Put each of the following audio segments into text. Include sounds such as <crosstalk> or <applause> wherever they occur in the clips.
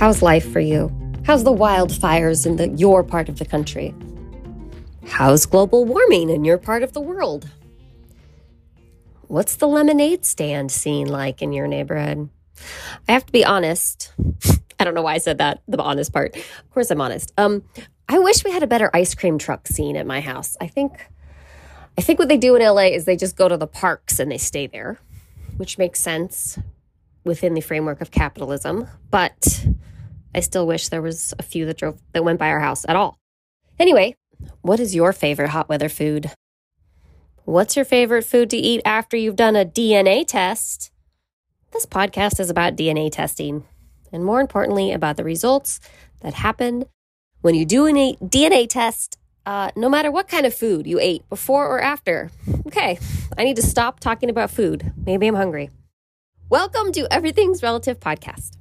How's life for you? How's the wildfires in the, your part of the country? How's global warming in your part of the world? What's the lemonade stand scene like in your neighborhood? I have to be honest. <laughs> I don't know why I said that, the honest part. Of course I'm honest. Um, I wish we had a better ice cream truck scene at my house. I think I think what they do in LA is they just go to the parks and they stay there, which makes sense within the framework of capitalism, but I still wish there was a few that drove that went by our house at all. Anyway, what is your favorite hot weather food? What's your favorite food to eat after you've done a DNA test? This podcast is about DNA testing, and more importantly, about the results that happen when you do a DNA test, uh, no matter what kind of food you ate before or after. Okay, I need to stop talking about food. Maybe I'm hungry. Welcome to Everything's Relative podcast.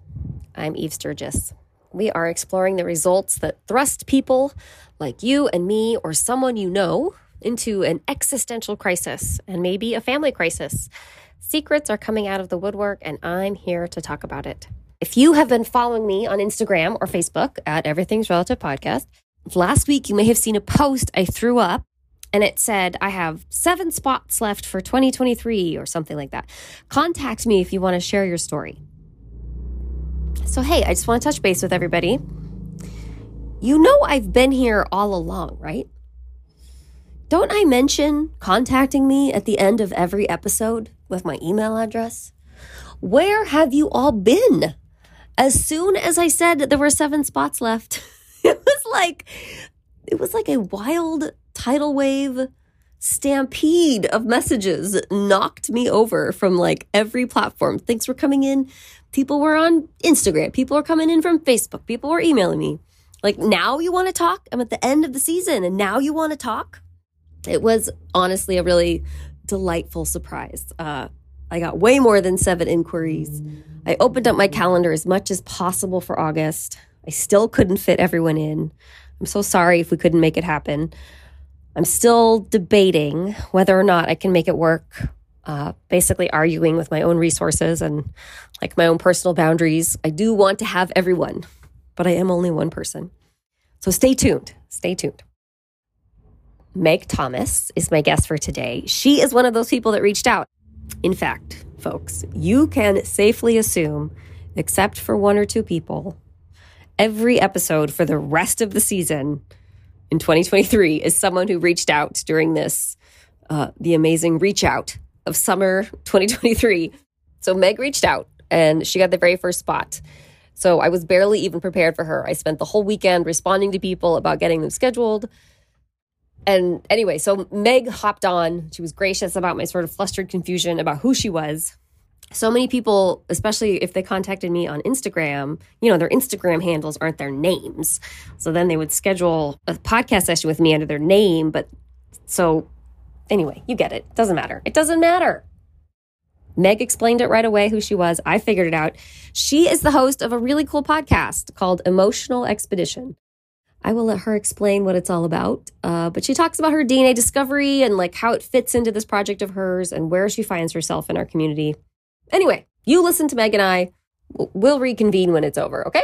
I'm Eve Sturges. We are exploring the results that thrust people like you and me or someone you know into an existential crisis and maybe a family crisis. Secrets are coming out of the woodwork, and I'm here to talk about it. If you have been following me on Instagram or Facebook at Everything's Relative Podcast, last week you may have seen a post I threw up and it said, I have seven spots left for 2023 or something like that. Contact me if you want to share your story. So, hey, I just want to touch base with everybody. You know, I've been here all along, right? Don't I mention contacting me at the end of every episode with my email address? Where have you all been? as soon as I said there were seven spots left, <laughs> it was like it was like a wild tidal wave stampede of messages knocked me over from like every platform. Things were coming in. People were on Instagram. People were coming in from Facebook. People were emailing me. Like, now you want to talk? I'm at the end of the season and now you want to talk? It was honestly a really delightful surprise. Uh, I got way more than seven inquiries. I opened up my calendar as much as possible for August. I still couldn't fit everyone in. I'm so sorry if we couldn't make it happen. I'm still debating whether or not I can make it work. Uh, basically, arguing with my own resources and like my own personal boundaries. I do want to have everyone, but I am only one person. So stay tuned. Stay tuned. Meg Thomas is my guest for today. She is one of those people that reached out. In fact, folks, you can safely assume, except for one or two people, every episode for the rest of the season in 2023 is someone who reached out during this, uh, the amazing reach out of summer 2023. So Meg reached out and she got the very first spot. So I was barely even prepared for her. I spent the whole weekend responding to people about getting them scheduled. And anyway, so Meg hopped on. She was gracious about my sort of flustered confusion about who she was. So many people, especially if they contacted me on Instagram, you know, their Instagram handles aren't their names. So then they would schedule a podcast session with me under their name. But so anyway, you get it. Doesn't matter. It doesn't matter. Meg explained it right away who she was. I figured it out. She is the host of a really cool podcast called Emotional Expedition. I will let her explain what it's all about. Uh, but she talks about her DNA discovery and like how it fits into this project of hers and where she finds herself in our community. Anyway, you listen to Meg and I. We'll reconvene when it's over, okay?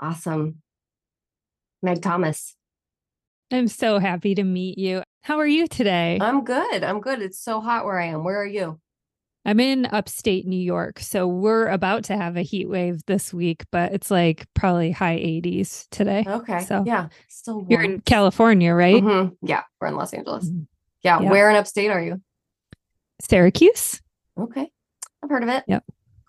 Awesome. Meg Thomas. I'm so happy to meet you. How are you today? I'm good. I'm good. It's so hot where I am. Where are you? I'm in upstate New York. So we're about to have a heat wave this week, but it's like probably high 80s today. Okay. So yeah, still warm. you're in California, right? Mhm. Yeah, we're in Los Angeles. Mhm. Yeah, Yeah. where in upstate are you? Syracuse. Okay, I've heard of it. Yep.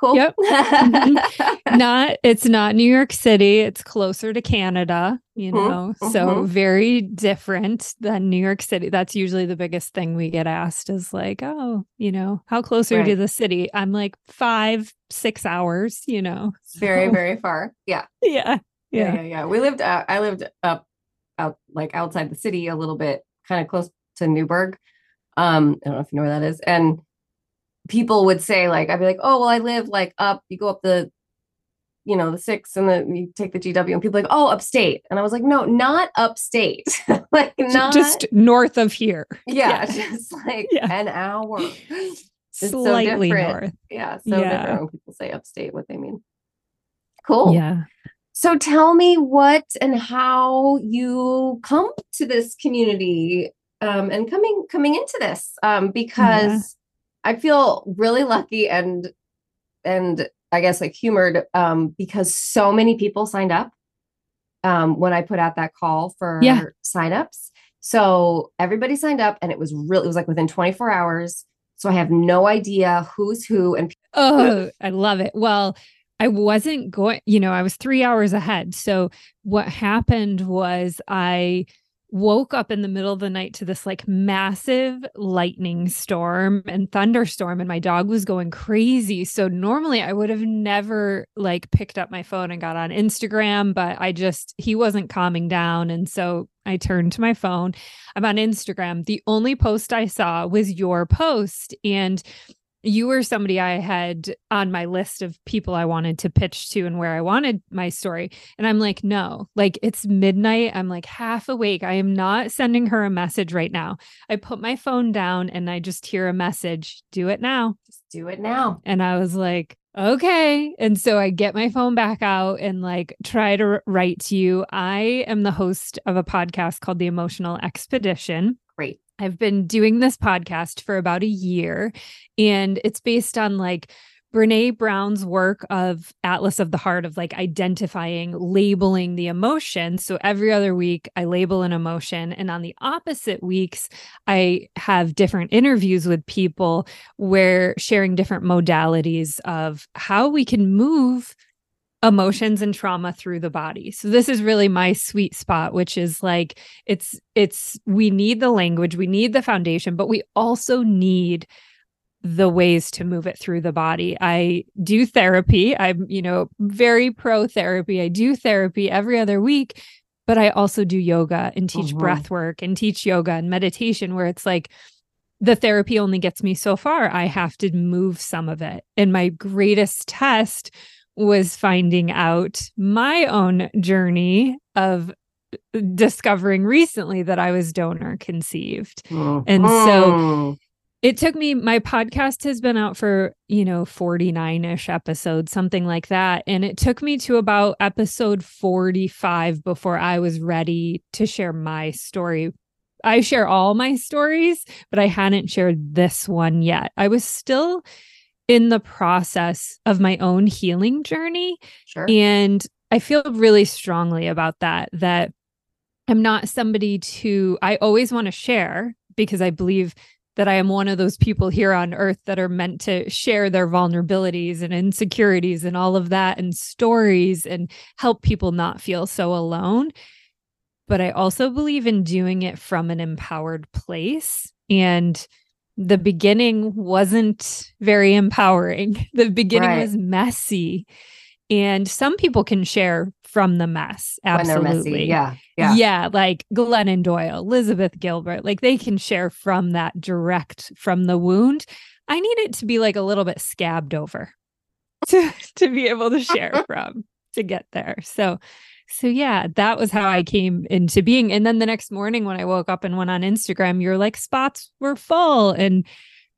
Cool. Yep. <laughs> not it's not New York City. It's closer to Canada, you Mhm, know. So mhm. very different than New York City. That's usually the biggest thing we get asked is like, oh, you know, how close are you to the city? I'm like five, six hours, you know. <laughs> very, very far. Yeah. yeah. Yeah. Yeah. Yeah. Yeah. We lived, uh, I lived up, out, like outside the city a little bit, kind of close to Newburgh. Um, I don't know if you know where that is. And people would say, like, I'd be like, oh, well, I live like up, you go up the, you know, the six and then you take the GW and people like, oh, upstate. And I was like, no, not upstate. <laughs> like, not Just north of here. yeah, yeah. just like Yeah. an hour. <laughs> It's Slightly different. north. Yeah, so Yeah. different when people say upstate, what they mean. Cool. Yeah. So tell me what and how you come to this community um, and coming coming into this um, because I feel really lucky and and I guess like humored um, because so many people signed up um, when I put out that call for Yeah. signups. So everybody signed up and it was really it was like within 24 hours. So I have no idea who's who and Oh, I love it. Well, I wasn't going, you know, I was three hours ahead. So what happened was I woke up in the middle of the night to this like massive lightning storm and thunderstorm and my dog was going crazy. So normally i would have never like picked up my phone and got on instagram but i just he wasn't calming down. And so i turned to my phone. I'm on instagram. The only post i saw was your post. And you were somebody I had on my list of people I wanted to pitch to and where I wanted my story. And I'm like, no, like it's midnight. I'm like half awake. I am not sending her a message right now. I put my phone down and I just hear a message, do it now. just do it now. And I was like, okay. And so I get my phone back out and like try to write to you. I am the host of a podcast called The Emotional Expedition. I've been doing this podcast for about a year, and it's based on like Brene Brown's work of Atlas of the Heart of like identifying, labeling the emotion. So every other week, I label an emotion. And on the opposite weeks, I have different interviews with people where sharing different modalities of how we can move emotions and trauma through the body. So this is really my sweet spot which is like it's it's we need the language, we need the foundation, but we also need the ways to move it through the body. I do therapy. I'm, you know, very pro therapy. I do therapy every other week, but I also do yoga and teach Mhm. breath work and teach yoga and meditation where it's like the therapy only gets me so far. I have to move some of it. And my greatest test was finding out my own journey of discovering recently that I was donor conceived. Uh-huh. And so. It took me, my podcast has been out for, you know, 49 ish episodes, something like that. And it took me to about episode 45 before I was ready to share my story. I share all my stories, but I hadn't shared this one yet. I was still in the process of my own healing journey. sure. And I feel really strongly about that, that I'm not somebody to, I always want to share because I believe that I am one of those people here on earth that are meant to share their vulnerabilities and insecurities and all of that and stories and help people not feel so alone. But I also believe in doing it from an empowered place. And the beginning wasn't very empowering. <laughs> The beginning Right. was messy. And some people can share from the mess. Absolutely. messy. Yeah. Yeah. Yeah, like Glennon Doyle, Elizabeth Gilbert, like they can share from that direct from the wound. I need it to be like a little bit scabbed over <laughs> to to be able to share <laughs> from to get there. So so yeah, that was how I came into being. And then the next morning when I woke up and went on Instagram, your like spots were full and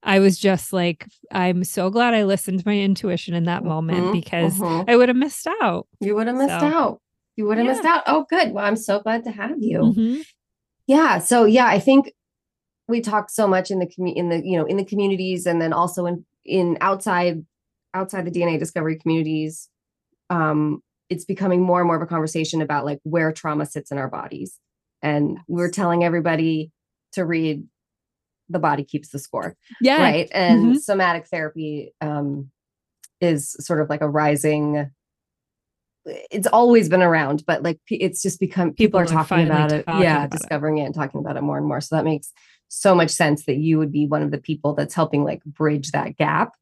I was just like, I'm so glad I listened to my intuition in that moment Mhm, because mhm. I would have missed out. you would have missed So- out. You would have missed out. Oh, good. Well, I'm so glad to have you. Mhm. Yeah. So yeah, I think we talk so much in the commu- in the you know in the communities and then also in in outside outside the DNA discovery communities, um, it's becoming more and more of a conversation about like where trauma sits in our bodies. And we're telling everybody to read The Body Keeps the Score. Yeah. Right. And Mhm. somatic therapy um, is sort of like a rising it's always been around, but like it's just become people, People are are talking about it. talking yeah, about it. discovering it and talking about it more and more. So that makes so much sense that you would be one of the people that's helping like bridge that gap.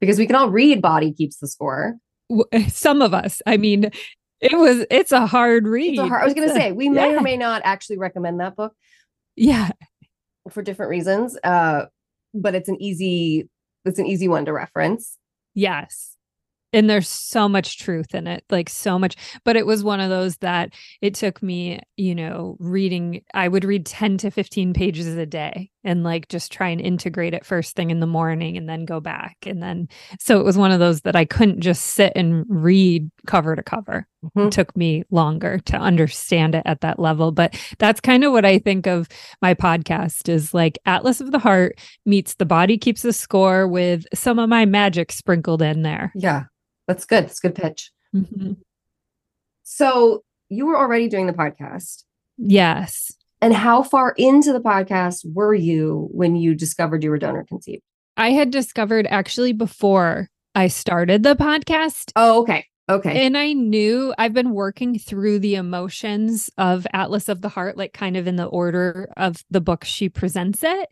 Because we can all read Body Keeps the Score. <laughs> Some of us. I mean, it was it's a hard read. A hard, I was going to say, we may yeah. or <laughs> may not actually recommend that book Yeah. for different reasons. Uh, but it's an easy, it's an easy one to reference. Yes. And there's so much truth in it, like so much. But it was one of those that it took me, you know, reading, I would read 10 to 15 pages a day and like just try and integrate it first thing in the morning and then go back. And then, so it was one of those that I couldn't just sit and read cover to cover. Mhm. It took me longer to understand it at that level. But that's kind of what I think of my podcast is like Atlas of the Heart meets the body keeps the score with some of my magic sprinkled in there. Yeah, that's good. It's a good pitch. Mhm. So you were already doing the podcast. Yes. And how far into the podcast were you when you discovered you were donor conceived? I had discovered actually before I started the podcast. Oh, okay. Okay. And I knew I've been working through the emotions of Atlas of the Heart, like kind of in the order of the book she presents it,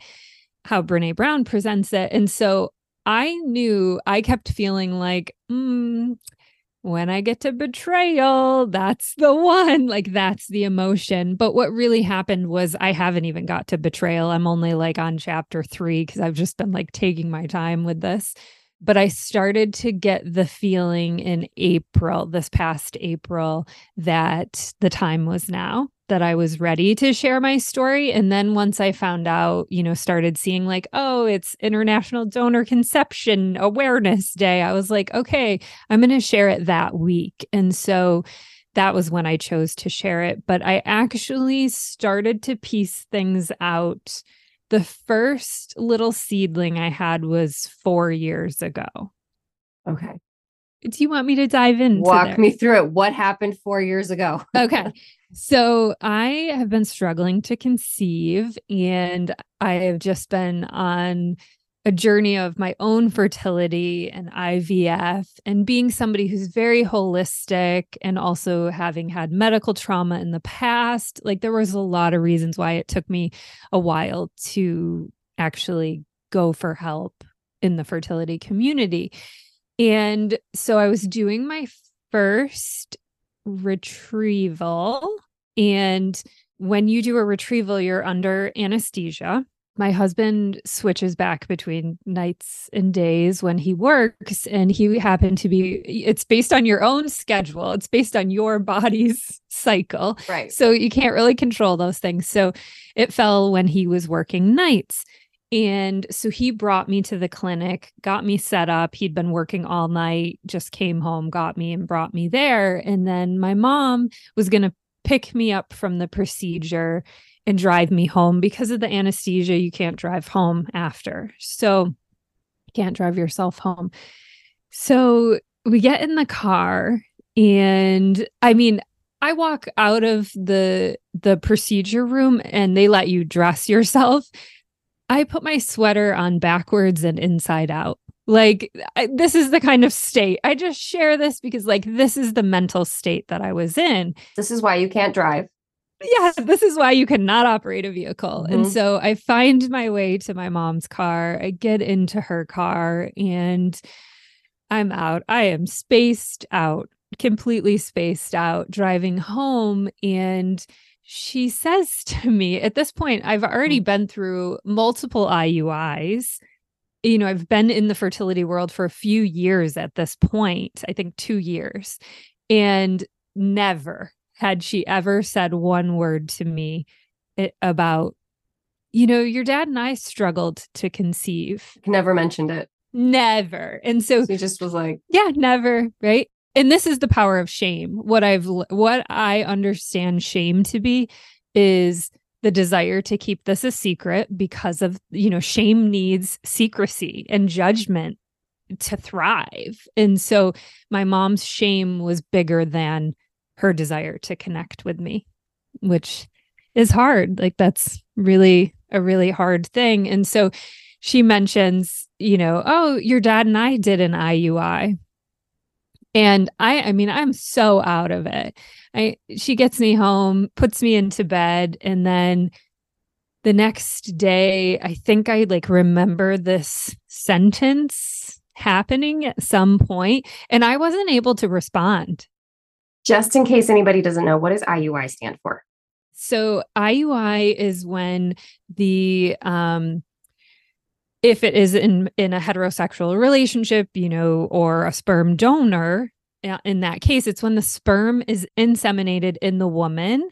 how Brene Brown presents it. And so I knew I kept feeling like, mm, when I get to betrayal, that's the one. Like, that's the emotion. But what really happened was I haven't even got to betrayal. I'm only like on chapter three because I've just been like taking my time with this but I started to get the feeling in April, this past April, that the time was now, that I was ready to share my story. And then once I found out, you know, started seeing like, oh, it's International Donor Conception Awareness Day, I was like, okay, I'm going to share it that week. And so that was when I chose to share it. But I actually started to piece things out the first little seedling I had was four years ago. okay. Do you want me to dive in? Walk there? me through it. What happened four years ago? okay. <laughs> <laughs> So I have been struggling to conceive, and I have just been on a journey of my own fertility and IVF, and being somebody who's very holistic and also having had medical trauma in the past. Like, there was a lot of reasons why it took me a while to actually go for help in the fertility community. And so I was doing my first retrieval. And when you do a retrieval, you're under anesthesia. My husband switches back between nights and days when he works, and he happened to be, it's based on your own schedule, it's based on your <laughs> body's cycle. Right. So you can't really control those things. So it fell when he was working nights. And so he brought me to the clinic, got me set up. He'd been working all night, just came home, got me, and brought me there. And then my mom was going to pick me up from the procedure and drive me home because of the anesthesia. You can't drive home after. So you can't drive yourself home. So we get in the car and I mean, I walk out of the the procedure room and they let you dress yourself. I put my sweater on backwards and inside out. Like I, this is the kind of state. I just share this because like this is the mental state that I was in. This is why you can't drive. Yeah, this is why you cannot operate a vehicle. And Mhm. so I find my way to my mom's car. I get into her car and I'm out. I am spaced out, completely spaced out, driving home. And she says <laughs> to me, at this point, I've already been through multiple IUIs. You know, I've been in the fertility world for a few years at this point, I think two years. And never had she ever said one word to me eh, about, you know, your dad and I struggled to conceive. Never mentioned it. Never. And so He just was like, yeah, never, right? And this is the power of shame. What I've what I understand shame to be is the desire to keep this a secret because of, you know, shame needs secrecy and judgment to thrive. And so my mom's shame was bigger than her desire to connect with me, which is hard. Like that's really a really hard thing. And so she mentions, you know, oh, your dad and I did an IUI. And I I mean, I'm so out of it. I she gets me home, puts me into bed, and then the next day, I think I like remember this sentence happening at some point, and I wasn't able to respond. Just in case anybody doesn't know, what does IUI stand for? So IUI is when the um if it is in in a heterosexual relationship, you know, or a sperm donor, uh, in that case, it's when the sperm is inseminated in the woman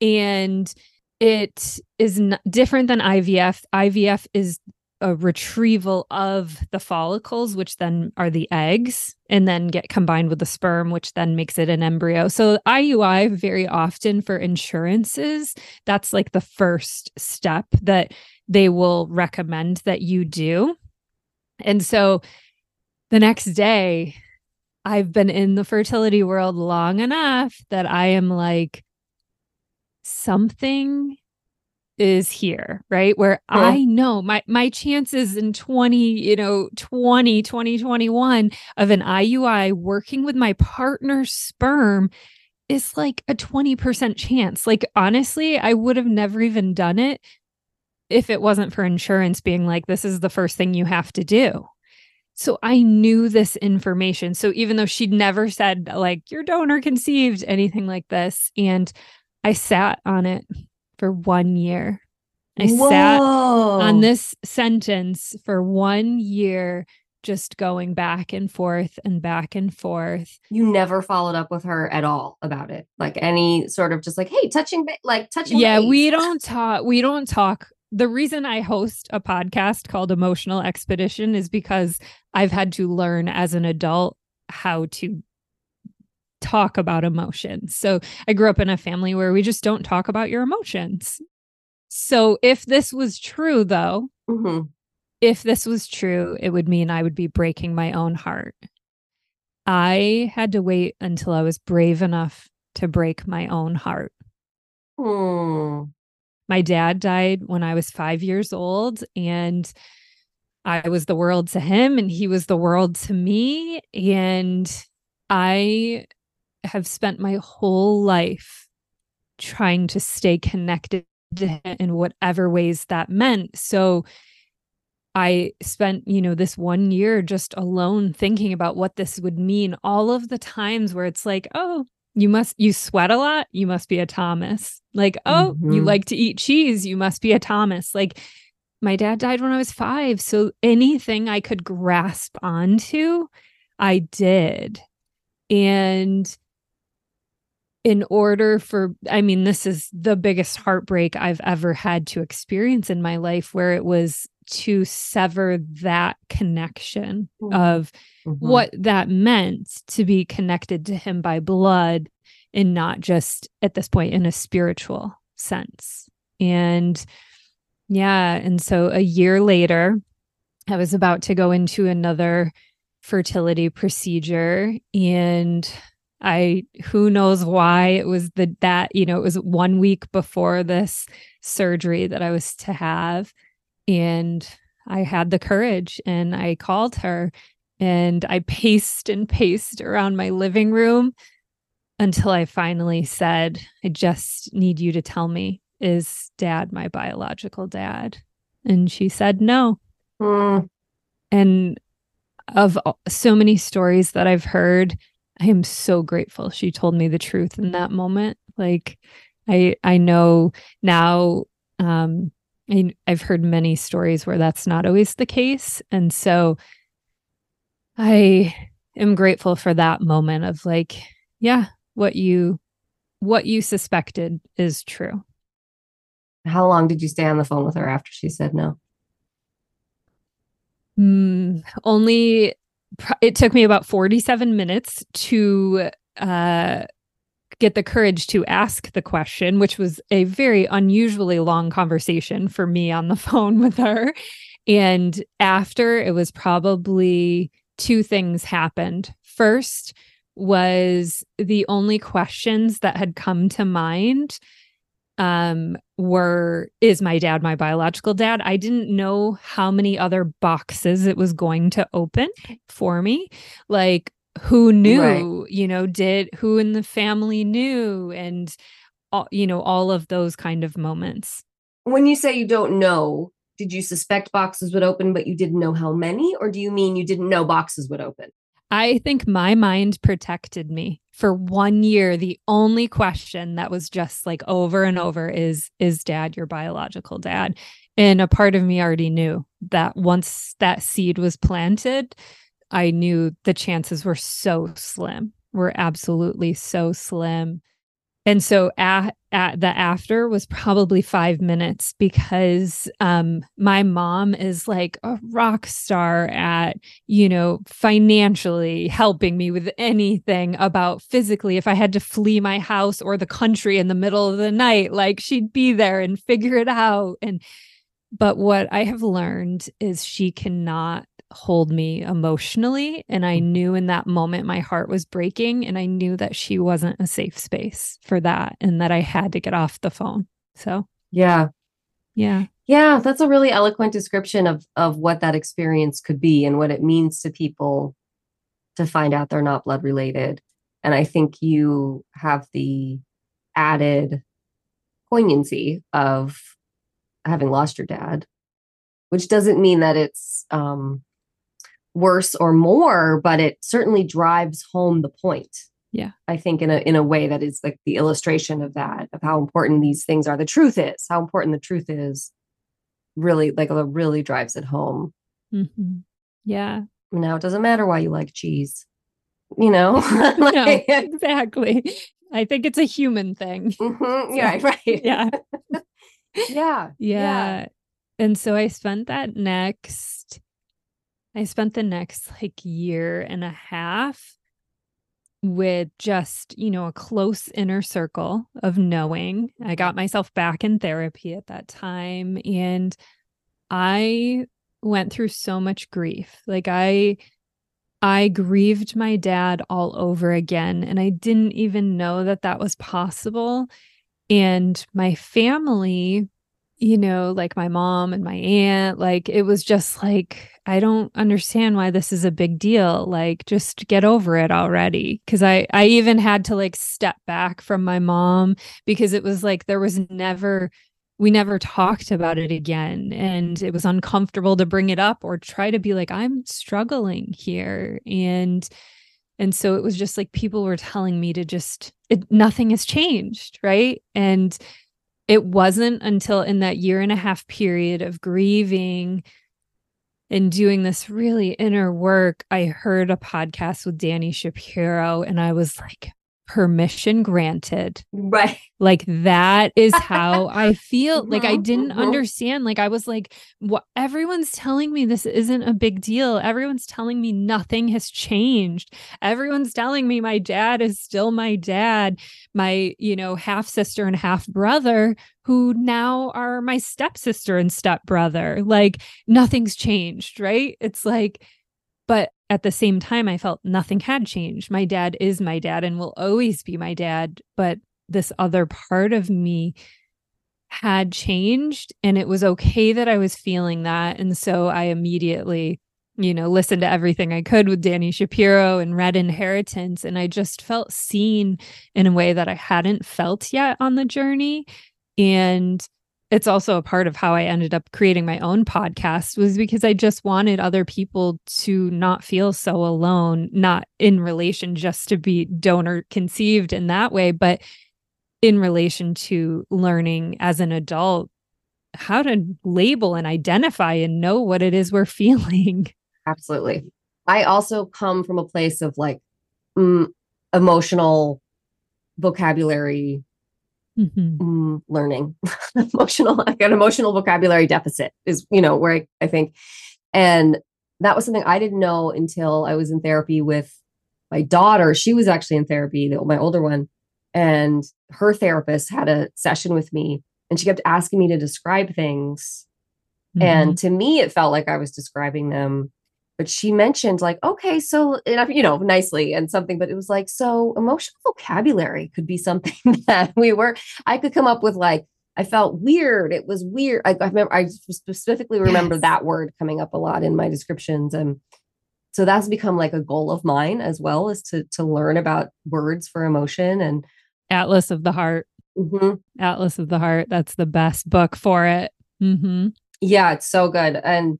and it is n- different than IVF. IVF is a retrieval of the follicles, which then are the eggs, and then get combined with the sperm, which then makes it an embryo. So, IUI, very often for insurances, that's like the first step that they will recommend that you do. And so the next day, I've been in the fertility world long enough that I am like, something is here, right? Where huh. I know my my chances in 20, you know, 20, 2021 of an IUI working with my partner's sperm is like a 20% chance. Like honestly, I would have never even done it if it wasn't for insurance being like, this is the first thing you have to do. So I knew this information. So even though she'd never said, like, your donor conceived, anything like this, and I sat on it for one year. I Whoa. sat on this sentence for one year, just going back and forth and back and forth. You never followed up with her at all about it, like any sort of just like, hey, touching, like touching. Yeah, base. we don't talk. We don't talk the reason I host a podcast called Emotional Expedition is because I've had to learn as an adult how to talk about emotions. So I grew up in a family where we just don't talk about your emotions. So if this was true, though, mm-hmm. if this was true, it would mean I would be breaking my own heart. I had to wait until I was brave enough to break my own heart. Mm. My dad died when I was five years old, and I was the world to him, and he was the world to me. And I have spent my whole life trying to stay connected to him in whatever ways that meant. So I spent, you know, this one year just alone thinking about what this would mean. All of the times where it's like, oh, you must you sweat a lot you must be a thomas. Like oh mm-hmm. you like to eat cheese you must be a thomas. Like my dad died when i was 5 so anything i could grasp onto i did. And in order for i mean this is the biggest heartbreak i've ever had to experience in my life where it was to sever that connection mm-hmm. of mm-hmm. what that meant to be connected to him by blood and not just at this point in a spiritual sense. And yeah, and so a year later, I was about to go into another fertility procedure and I who knows why it was the that you know it was one week before this surgery that I was to have and I had the courage and I called her and I paced and paced around my living room until I finally said, I just need you to tell me, is dad my biological dad? And she said, no. Mm. And of so many stories that I've heard, I am so grateful she told me the truth in that moment. Like I I know now um I, I've heard many stories where that's not always the case. And so I am grateful for that moment of like, yeah, what you what you suspected is true. How long did you stay on the phone with her after she said no? Mm, only it took me about 47 minutes to uh get the courage to ask the question, which was a very unusually long conversation for me on the <laughs> phone with her. And after it was probably two things happened. First was the only questions that had come to mind um were is my dad my biological dad i didn't know how many other boxes it was going to open for me like who knew right. you know did who in the family knew and all, you know all of those kind of moments. When you say you don't know did you suspect boxes would open but you didn't know how many? Or do you mean you didn't know boxes would open? I think my mind protected me for one year. The only question that was just like over and over is is dad your biological dad? And a part of me already knew that once that seed was planted I knew the chances were so slim, were absolutely so slim. And so at, at the after was probably five minutes because um, my mom is like a rock star at, you know, financially helping me with anything about physically. If I had to flee my house or the country in the middle of the night, like she'd be there and figure it out. And, but what I have learned is she cannot hold me emotionally. And I mm. knew in that moment my heart was breaking. And I knew that she wasn't a safe space for that and that I had to get off the phone. So, yeah. Yeah. Yeah, that's a really eloquent description of of what that experience could be and what it means to people to find out they're not blood related. And I think you have the added poignancy of having lost your dad, which doesn't mean that it's um worse or more, but it certainly drives home the point. Yeah. I think in a in a way that is like the illustration of that, of how important these things are. The truth is, how important the truth is really like really drives it home. Mm-hmm. Yeah. Now it doesn't matter why you like cheese. You know? <laughs> <laughs> like, no, <laughs> exactly. I think it's a human thing. Mm-hmm. Yeah, right. Yeah. yeah. Yeah. Yeah. And so I spent that next I spent the next like year and a half with just, you know, a close inner circle of knowing. I got myself back in therapy at that time and I went through so much grief. Like I I grieved my dad all over again and I didn't even know that that was possible. And my family you know, like my mom and my aunt, like it was just like, I don't understand why this is a big deal. Like, just get over it already. Cause I, I even had to like step back from my mom because it was like there was never, we never talked about it again. And it was uncomfortable to bring it up or try to be like, I'm struggling here. And, and so it was just like people were telling me to just, it, nothing has changed. Right. And, it wasn't until in that year and a half period of grieving and doing this really inner work, I heard a podcast with Dani Shapiro and I was like, permission granted. Right. <laughs> Like that is how I feel. Like I didn't mm-hmm. understand. Like I was like, what everyone's telling me this isn't a big deal. Everyone's telling me nothing has changed. Everyone's telling me my dad is still my dad, my, you know, half sister and half brother who now are my stepsister and stepbrother. Like nothing's changed, right? It's like but at the same time, I felt nothing had changed. My dad is my dad and will always be my dad. But this other part of me had changed and it was okay that I was feeling that. And so I immediately, you know, listened to everything I could with Dani Shapiro and read Inheritance. And I just felt seen in a way that I hadn't felt yet on the journey. And it's also a part of how I ended up creating my own podcast was because I just wanted other people to not feel so alone, not in relation just to be donor conceived in that way, but in relation to learning as an adult how to label and identify and know what it is we're <laughs> feeling. Absolutely. I also come from a place of like mm, emotional vocabulary mm-hmm. mm, learning. <laughs> Emotional like an emotional vocabulary deficit is you know where I, I think. And that was something i didn't know until i was in therapy with my daughter. She was actually in therapy the, my older one. And her therapist had a session with me and she kept asking me to describe things. And Mm-hmm. to me it felt like i was describing them but she mentioned like okay so you know nicely and something but it was like so emotional vocabulary could be something <laughs> that we were i could come up with like i felt weird it was weird i, I remember i specifically remember Yes. that word coming up a lot in my descriptions and so that's become like a goal of mine as well is to to learn about words for emotion and Atlas of the Heart. Mhm. Atlas of the Heart. That's the best book for it. hmm yeah it's so good and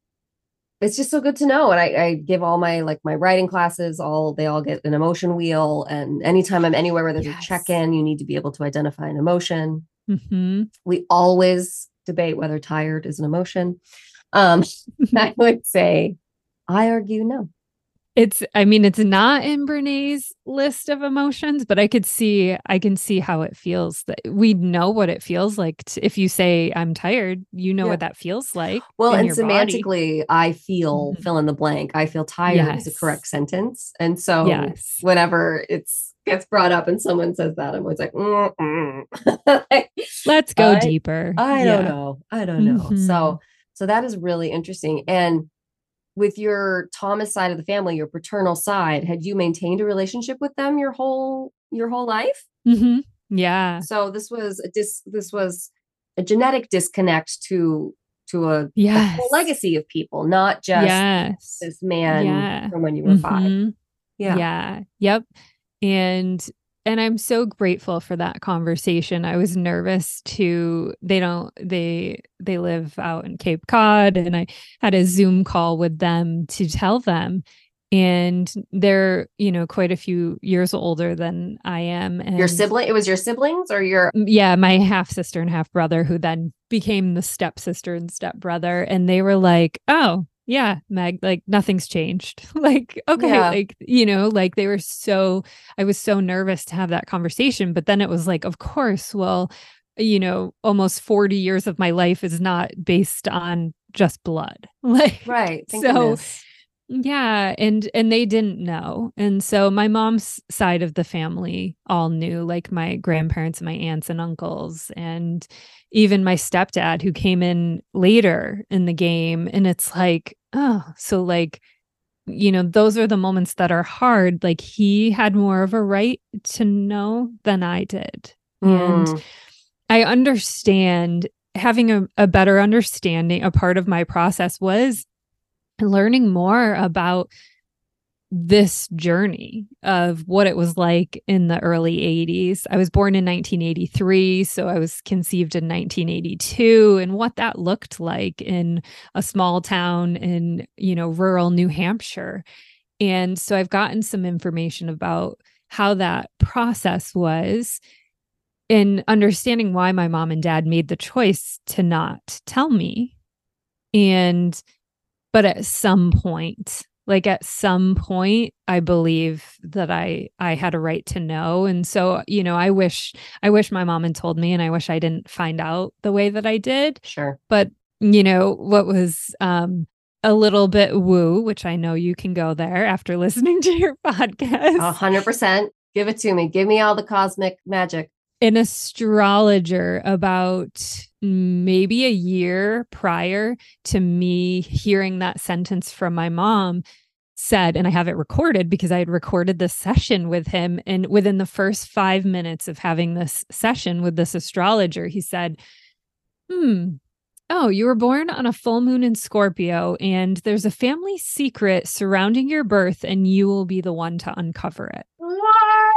it's just so good to know and I, I give all my like my writing classes all they all get an emotion wheel and anytime i'm anywhere where there's Yes. a check-in you need to be able to identify an emotion. Hmm we always debate whether tired is an emotion. Um <laughs> i would say i argue no It's, I mean, it's not in Brene's list of emotions, but I could see, I can see how it feels that we know what it feels like. To, if you say, I'm tired, you know Yeah. what that feels like. well in and your body. semantically i feel Mhm. fill in the blank i feel tired is a correct sentence and so Yes. whenever it's gets brought up and someone says that i'm always like mm, mm. <laughs> Like, Let's go I- deeper. I Yeah. don't know. I don't know. Mhm. So so that is really interesting. And with your Thomas side of the family, your paternal side, had you maintained a relationship with them your whole your whole life? Mhm. Yeah. So this was a dis this was a genetic disconnect to to a, a Yes. whole legacy of people, not just yes. this man Yeah. from when you were 5 Mhm. Yeah. Yeah. Yep. And and I'm so grateful for that conversation. I was nervous to they don't they they live out in Cape Cod and I had a Zoom call with them to tell them and they're, you know, quite a few years older than I am and Your sibling, it was your siblings or your yeah, my half sister and half brother, who then became the stepsister and stepbrother. And they were like, oh, yeah, Meg, like nothing's changed. <laughs> like, okay, Yeah. like, you know, like they were so, I was so nervous to have that conversation. But then it was like, of course, well, you know, almost 40 years of my life is not based on just blood. <laughs> Like, right. Thank So, goodness. Yeah, and and they didn't know. And so my mom's side of the family all knew, like my grandparents, my aunts and uncles, and even my stepdad who came in later in the game and it's like, oh, so like you know, those are the moments that are hard. Like he had more of a right to know than I did. And Mm. I understand having a, a better understanding. A part of my process was learning more about this journey of what it was like in the early 80s. I was born in 1983, so I was conceived in 1982 and what that looked like in a small town in, you know, rural New Hampshire. And so I've gotten some information about how that process was in understanding why my mom and dad made the choice to not tell me. And, but at some point, like at some point, I believe that I I had a right to know. And so, you know, I wish I wish my mom had told me and I wish I didn't find out the way that I did. Sure. But, you know, what was um a little bit woo, which I know you can go there after <laughs> listening to your podcast. A hundred percent. Give it to me. Give me all the cosmic magic. an astrologer about maybe a year prior to me hearing that sentence from my mom said and I have it recorded because I had recorded this session with him and within the first 5 minutes of having this session with this astrologer he said hmm Oh, you were born on a full moon in Scorpio, and there's a family secret surrounding your birth, and you will be the one to uncover it. What?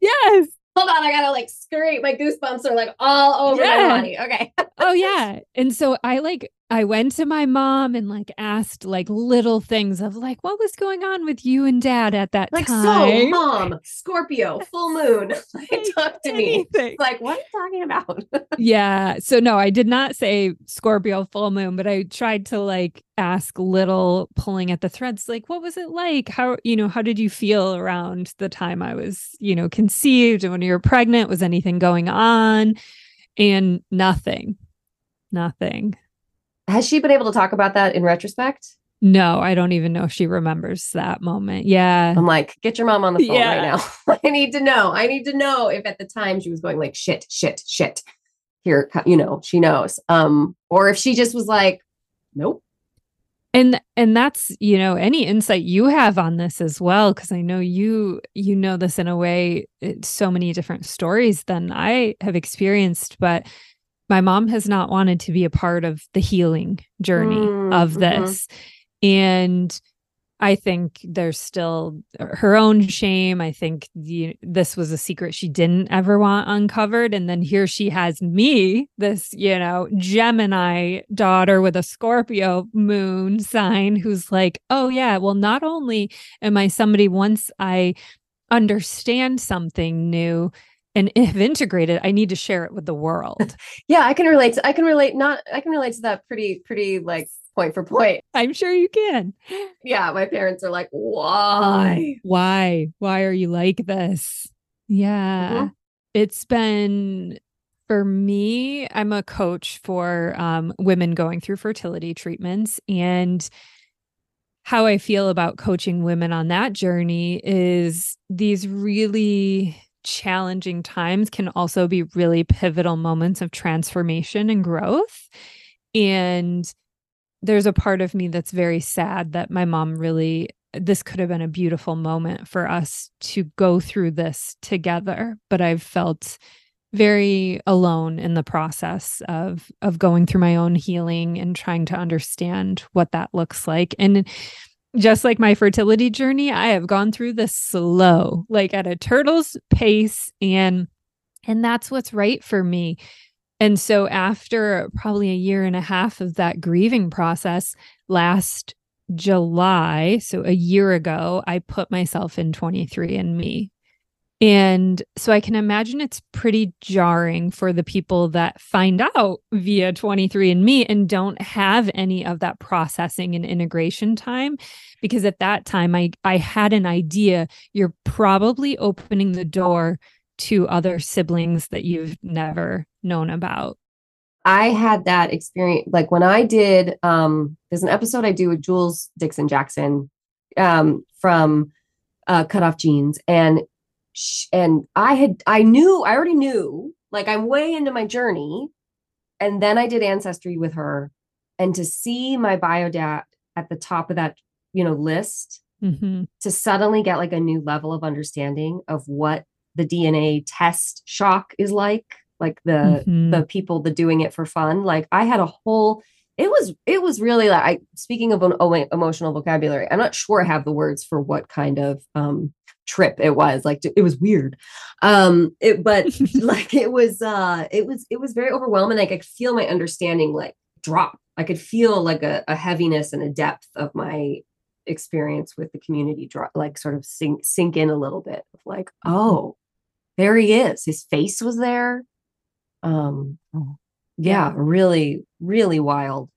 Yes. Hold on, I gotta like scream. My goosebumps are like all over Yeah. my body. Okay. oh yeah and so i like i went to my mom and like asked like little things of like what was going on with you and dad at that time Like so, mom, Scorpio, full moon. <laughs> <laughs> Like, talk to me. Like, what are you talking about? <laughs> yeah so no i did not say scorpio full moon but i tried to like ask little pulling at the threads like what was it like how you know how did you feel around the time i was you know conceived and when you were pregnant was anything going on and nothing nothing Has she been able to talk about that in retrospect? No, I don't even know if she remembers that moment. Yeah. I'm like, get your mom on the phone Yeah. right now. <laughs> I need to know. I need to know if at the time she was going like shit, shit, shit. Here, you know, she knows. Um, or if she just was like, nope. and and that's you know any insight you have on this as well because i know you you know this in a way it's so many different stories than i have experienced but my mom has not wanted to be a part of the healing journey Mm, of mhm. this. And i think there's still her own shame. I think the, this was a secret she didn't ever want uncovered. And then here she has me this you know gemini daughter with a scorpio moon sign who's like oh yeah well not only am i somebody once i understand something new and <laughs> if integrated i need to share it with the world <laughs> Yeah, I can relate to I can relate not I can relate to that pretty, pretty like point for point. i'm sure you can Yeah, my parents are like, why? why why are you like this yeah Mhm. it's been for me i'm a coach for um, women going through fertility treatments and how i feel about coaching women on that journey is these really challenging times can also be really pivotal moments of transformation and growth. And there's a part of me that's very sad that my mom really this could have been a beautiful moment for us to go through this together but i've felt very alone in the process of of going through my own healing and trying to understand what that looks like. And just like my fertility journey i have gone through this slow like at a turtle's pace and and that's what's right for me and so after probably a year and a half of that grieving process last July, so a year ago, I put myself in 23andMe. And so I can imagine it's pretty jarring for the people that find out via 23andMe and don't have any of that processing and integration time. Because at that time, I, I had an idea you're probably opening the door to other siblings that you've never known about. I had that experience like when I did um there's an episode I do with Jules Dixon Jackson um from uh Cut Off Jeans and and I had I knew I already knew like I'm way into my journey. And then I did ancestry with her. And to see my bio dad at the top of that you know list hmm to suddenly get like a new level of understanding of what the DNA test shock is like like the Mhm. the people the doing it for fun like i had a whole it was it was really like I, speaking of an oh, emotional vocabulary i'm not sure i have the words for what kind of um trip it was like it was weird. Um it but <laughs> like it was uh it was it was very overwhelming like i could feel my understanding like drop. I could feel like a, a heaviness and a depth of my experience with the community drop like sort of sink sink in a little bit of like oh there he is. His face was there. Um yeah really really wild.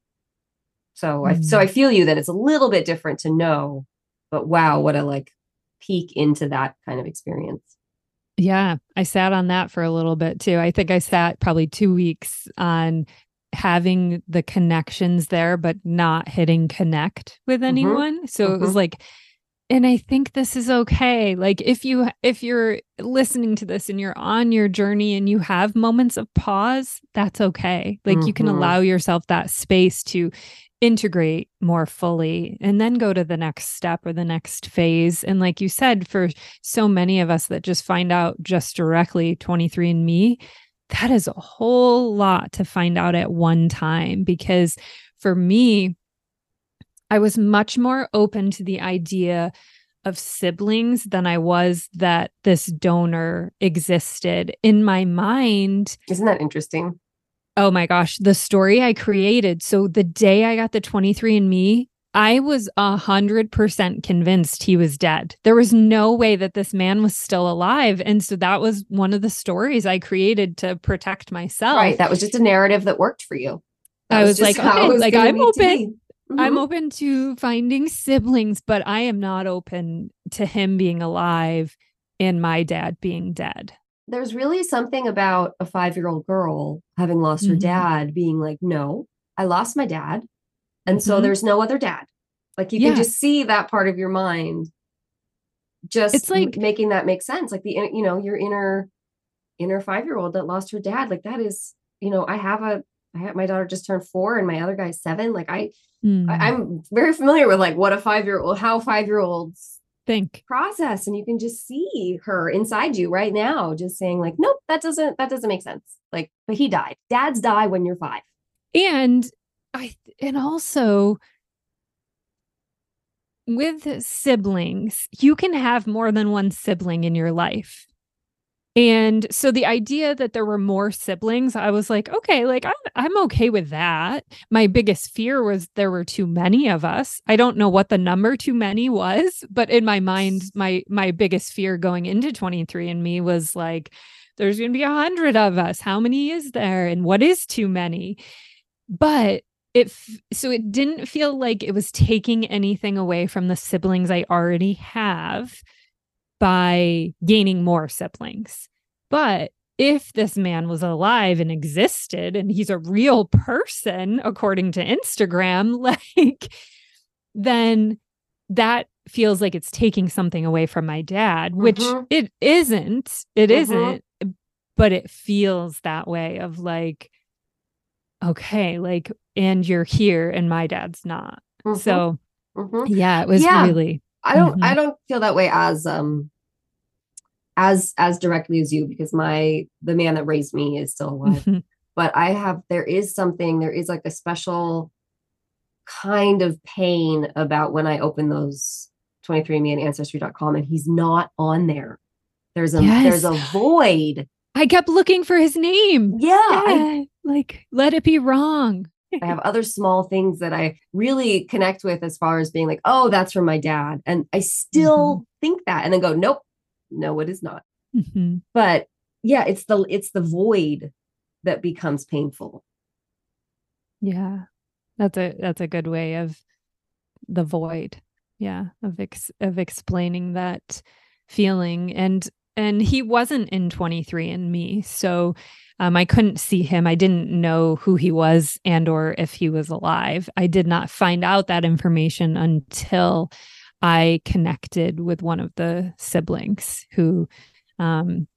So i so i feel you that it's a little bit different to know but wow what a like peek into that kind of experience Yeah, I sat on that for a little bit too. I think I sat probably two weeks on having the connections there, but not hitting connect with anyone. So it was mhm. like, and I think this is okay. Like if you if you're listening to this and you're on your journey and you have moments of pause, that's okay. Like you can Mhm. allow yourself that space to integrate more fully and then go to the next step or the next phase. And like you said, for so many of us that just find out just directly 23andMe, that is a whole lot to find out at one time. Because for me, I was much more open to the idea of siblings than I was that this donor existed. In my mind, isn't that interesting Oh my gosh, the story I created. So the day I got the 23andMe, I was a hundred percent convinced he was dead. There was no way that this man was still alive. And so that was one of the stories I created to protect myself. right that was just a narrative that worked for you That I was just like, okay, was like, I'm open. I'm Mhm. open to finding siblings, but I am not open to him being alive and my dad being dead. There's really something about a five year old girl having lost her Mhm. dad being like, no, I lost my dad. And so Mhm. there's no other dad. Like you Yeah. can just see that part of your mind just It's like- making that make sense. Like the you know, your inner inner 5-year-old that lost her dad. Like that is, you know, I have a I have my daughter just turned 4 and my other guy's 7. Like I, Mm, I I'm very familiar with like what a 5-year-old how 5-year-olds think. process and you can just see her inside you right now just saying like nope that doesn't that doesn't make sense like but he died dads die when you're five And I and also with siblings, you can have more than one sibling in your life. And so the idea that there were more siblings, I was like, okay, like I'm I'm okay with that. My biggest fear was there were too many of us. I don't know what the number too many was, but in my mind, my my biggest fear going into 23andMe was like, there's gonna be a hundred of us. How many is there? And what is too many? But it so it didn't feel like it was taking anything away from the siblings I already have by gaining more siblings. But if this man was alive and existed and he's a real person according to Instagram, <laughs> like then that feels like it's taking something away from my dad, which Mhm. it isn't. It Mhm. not but it feels that way of like okay, like and you're here and my dad's not. Mhm, So mhm. yeah, it was Yeah. really i don't i don't feel that way as um as as directly as you because my the man that raised me is still alive Mhm. <laughs> but i have there is something there is like a special kind of pain about when i open those 23andme and ancestry.com and he's not on there there's a there's a void I kept looking for his name. yeah I Yeah, like let it be wrong. I have other small things that I really connect with as far as being like, oh, that's from my dad. And I still think that and then go, nope, no, it is not. Mhm. But yeah, it's the it's the void that becomes painful. Yeah. That's a that's a good way of the void. Yeah, of ex- of explaining that feeling and and he wasn't in 23andMe. So um, I couldn't see him. I didn't know who he was and or if he was alive. I did not find out that information until I connected with one of the siblings who um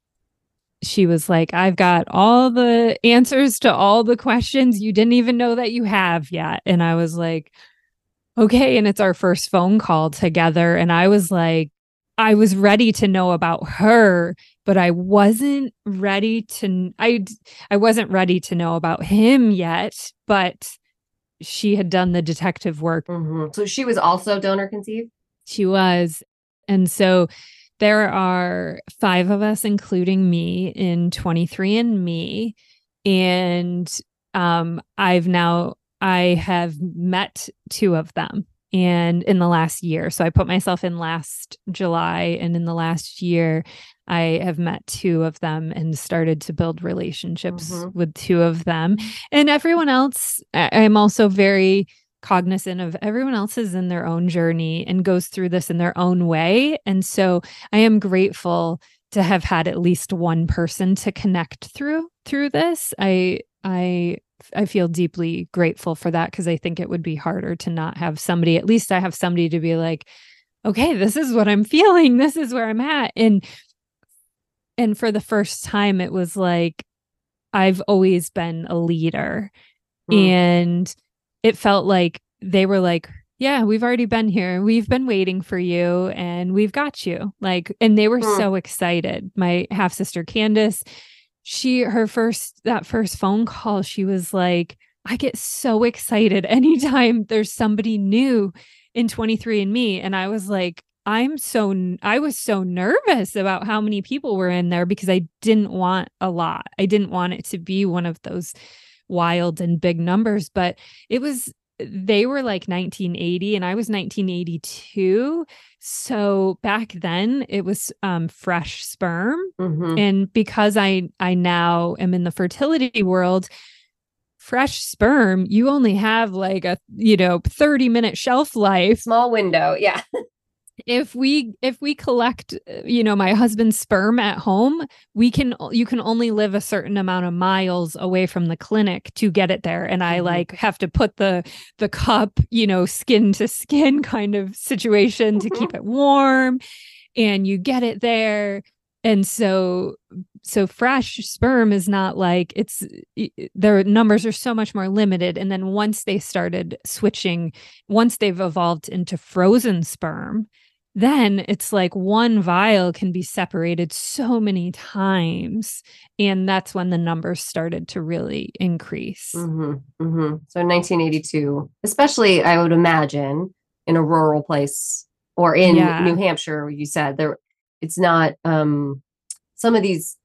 she was like, I've got all the answers to all the questions you didn't even know that you have yet. And I was like, okay. And it's our first phone call together. And I was like, I was ready to know about her, but I wasn't ready to, I, I wasn't ready to know about him yet, but she had done the detective work Mhm. So she was also donor conceived. She was. And so there are five of us, including me, in 23andMe. And um, I've now, I have met two of them and in the last year. So I put myself in last July. And in the last year, I have met two of them and started to build relationships Mhm. with two of them. And everyone else, I'm also very cognizant of everyone else is in their own journey and goes through this in their own way. And so I am grateful to have had at least one person to connect through through this. I I I feel deeply grateful for that because I think it would be harder to not have somebody. At least I have somebody to be like, okay, this is what I'm feeling. This is where I'm at. And and for the first time, it was like I've always been a leader. Mm. And it felt like they were like, yeah, we've already been here. We've been waiting for you and we've got you. Like, and they were Hmm. so excited. My half sister Candace, she, her first, that first phone call, she was like, I get so excited <laughs> anytime there's somebody new in 23andMe. And I was like, I'm so, I was so nervous about how many people were in there because I didn't want a lot. I didn't want it to be one of those wild and big numbers, but it was they were like 1980 and I was 1982. So back then it was um fresh sperm Mhm. and because I I now am in the fertility world fresh sperm you only have like a you know 30 minute shelf life Small window. Yeah. <laughs> if we if we collect you know my husband's sperm at home we can you can only live a certain amount of miles away from the clinic to get it there. And i Mhm. like have to put the the cup you know skin to skin <laughs> kind of situation to keep it warm and you get it there. And so so fresh sperm is not like it's their numbers are so much more limited. And then once they started switching once they've evolved into frozen sperm then it's like one vial can be separated so many times and that's when the numbers started to really increase hmm hmm So in 1982, especially I would imagine in a rural place or in Yeah. New Hampshire, you said there, it's not um some of these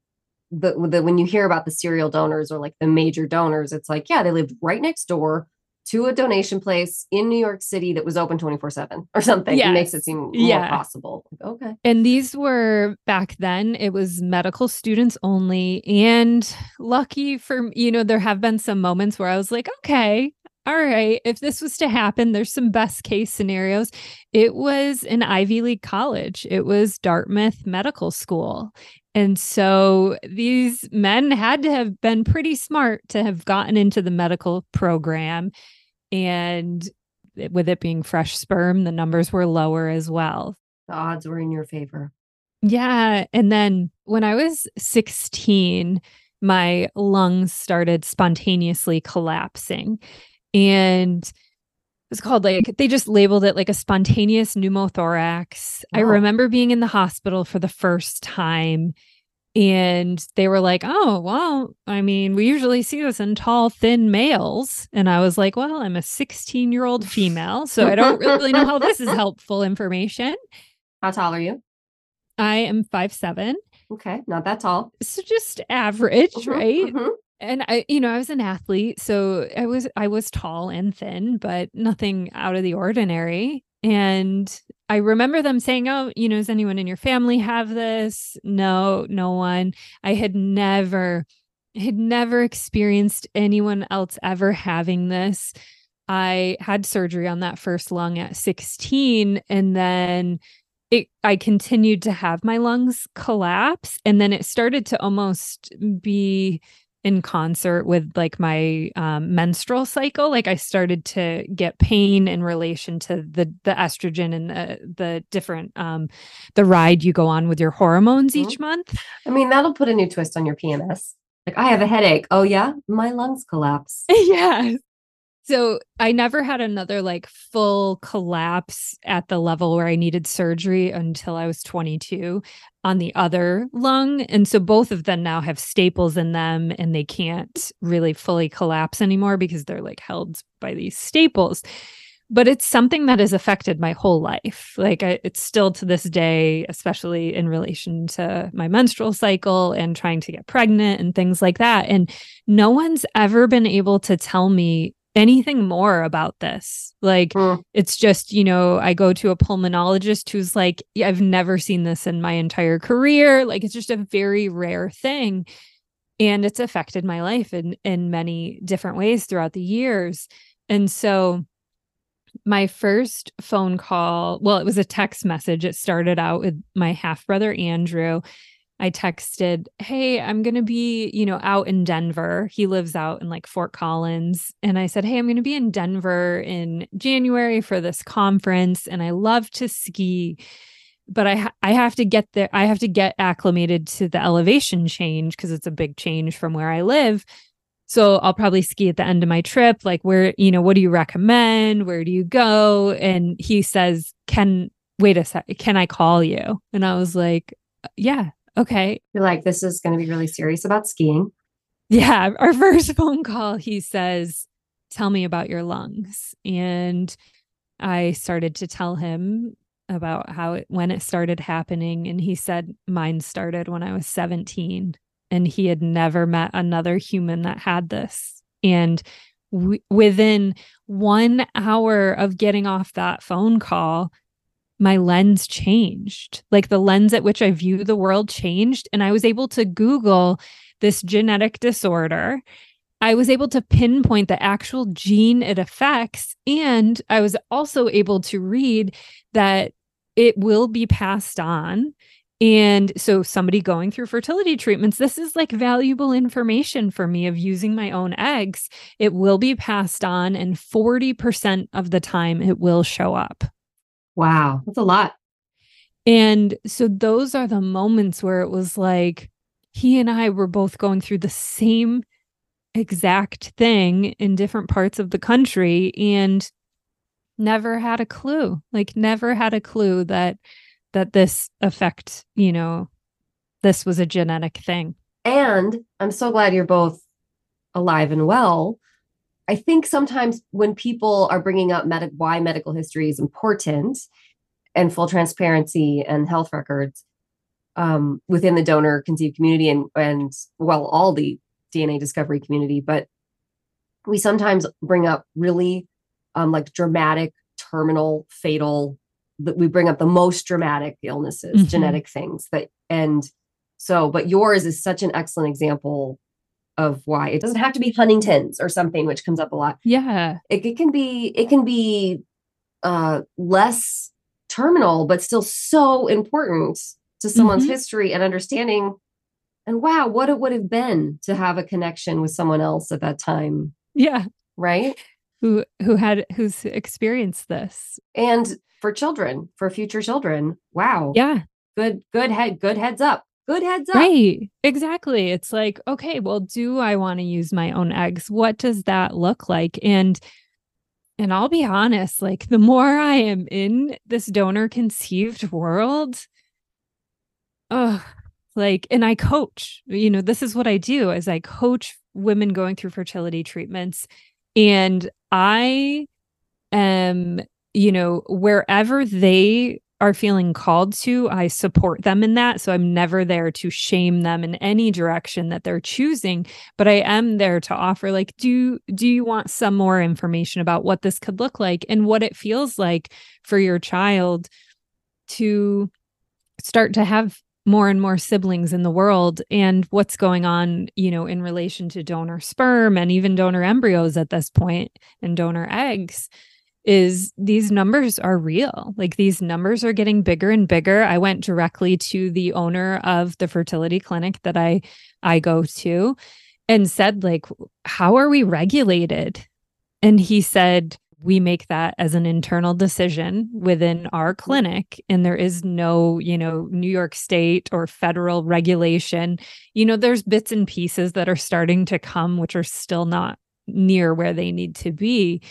the, the when you hear about the serial donors or like the major donors, it's like yeah, they lived right next door to a donation place in New York City that was open 24 seven or something. It makes it Yes. seem more Yeah. possible. Like, okay. And these were back then, it was medical students only. And lucky for, you know, there have been some moments where I was like, okay, all right, if this was to happen, there's some best case scenarios. It was an Ivy League college, it was Dartmouth Medical School. And so these men had to have been pretty smart to have gotten into the medical program. And with it being fresh sperm, the numbers were lower as well. The odds were in your favor. Yeah. And then when I was 16, my lungs started spontaneously collapsing. And it's called like, they just labeled it like a spontaneous pneumothorax. I remember being in the hospital for the first time. And they were like, oh, well, I mean, we usually see this in tall, thin males. And I was like, well, I'm a 16 year old female. So I don't really know how this is <laughs> helpful information. How tall are you? I am five seven, Okay, not that tall. so just average, Mhm, right? mhm. And I, you know, I was an athlete, so I was I was tall and thin, but nothing out of the ordinary. And I remember them saying, "Oh, you know, does anyone in your family have this?" No, no one. I had never had never experienced anyone else ever having this. I had surgery on that first lung at 16 and then it I continued to have my lungs collapse and then it started to almost be in concert with like my um, menstrual cycle like I started to get pain in relation to the the estrogen and the the different um the ride you go on with your hormones Mhm. each month I mean, that'll put a new twist on your PMS. Like, I have a headache. Oh, yeah, my lungs collapse. <laughs> yeah. So I never had another like full collapse at the level where I needed surgery until I was 22 on the other lung. And so both of them now have staples in them and they can't really fully collapse anymore because they're like held by these staples. But it's something that has affected my whole life. Like I, it's still to this day, especially in relation to my menstrual cycle and trying to get pregnant and things like that. And no one's ever been able to tell me anything more about this. Like Mm. it's just, you know, I go to a pulmonologist who's like, I've never seen this in my entire career. Like it's just a very rare thing. And it's affected my life in in many different ways throughout the years. And so my first phone call, well, it was a text message. It started out with my half brother, Andrew. I texted, Hey, I'm going to be, you know, out in Denver. He lives out in like Fort Collins. And I said, Hey, I'm going to be in Denver in January for this conference. And I love to ski, but I, ha- I have to get there. I have to get acclimated to the elevation change because it's a big change from where I live. So I'll probably ski at the end of my trip. Like, where, you know, what do you recommend? Where do you go? And he says, Can, wait a sec, can I call you? And I was like, uh, Yeah, okay. You're like, this is going to be really serious about skiing. Yeah. Our <laughs> first phone call, he says, Tell me about your lungs. And I started to tell him about how it, when it started happening. And he said, Mine started when I was 17 and he had never met another human that had this. And w- within one hour of getting off that phone call, my lens changed. Like the lens at which I view the world changed. And I was able to Google this genetic disorder. I was able to pinpoint the actual gene it affects. And I was also able to read that it will be passed on. And so, somebody going through fertility treatments, this is like valuable information for me of using my own eggs. It will be passed on, and 40% of the time it will show up. Wow, that's a lot. And so, those are the moments where it was like he and I were both going through the same exact thing in different parts of the country and never had a clue like never had a clue that that this affect you know this was a genetic thing and i'm so glad you're both alive and well i think sometimes when people are bringing up medic why medical history is important and full transparency and health records um, within the donor conceived community and and well all the DNA discovery community, but we sometimes bring up really um, like dramatic, terminal, fatal. That we bring up the most dramatic illnesses, mm-hmm. genetic things that, and so, but yours is such an excellent example of why it doesn't have to be Huntington's or something, which comes up a lot. Yeah, it, it can be. It can be uh, less terminal, but still so important to someone's mm-hmm. history and understanding and wow, what it would have been to have a connection with someone else at that time. Yeah. Right? Who who had who's experienced this. And for children, for future children. Wow. Yeah. Good good head good heads up. Good heads up. Right. Exactly. It's like, okay, well, do I want to use my own eggs? What does that look like? And and I'll be honest, like the more I am in this donor conceived world, oh, like and i coach you know this is what i do is i coach women going through fertility treatments and i am you know wherever they are feeling called to i support them in that. So i'm never there to shame them in any direction that they're choosing but i am there to offer like do do you want some more information about what this could look like and what it feels like for your child to start to have more and more siblings in the world and what's going on you know in relation to donor sperm and even donor embryos at this point and donor eggs is these numbers are real. Like these numbers are getting bigger and bigger. I went directly to the owner of the fertility clinic that i i go to and said like how are we regulated? And he said we make that as an internal decision within our clinic and there is no you know new york state or federal regulation. You know there's bits and pieces that are starting to come which are still not near where they need to be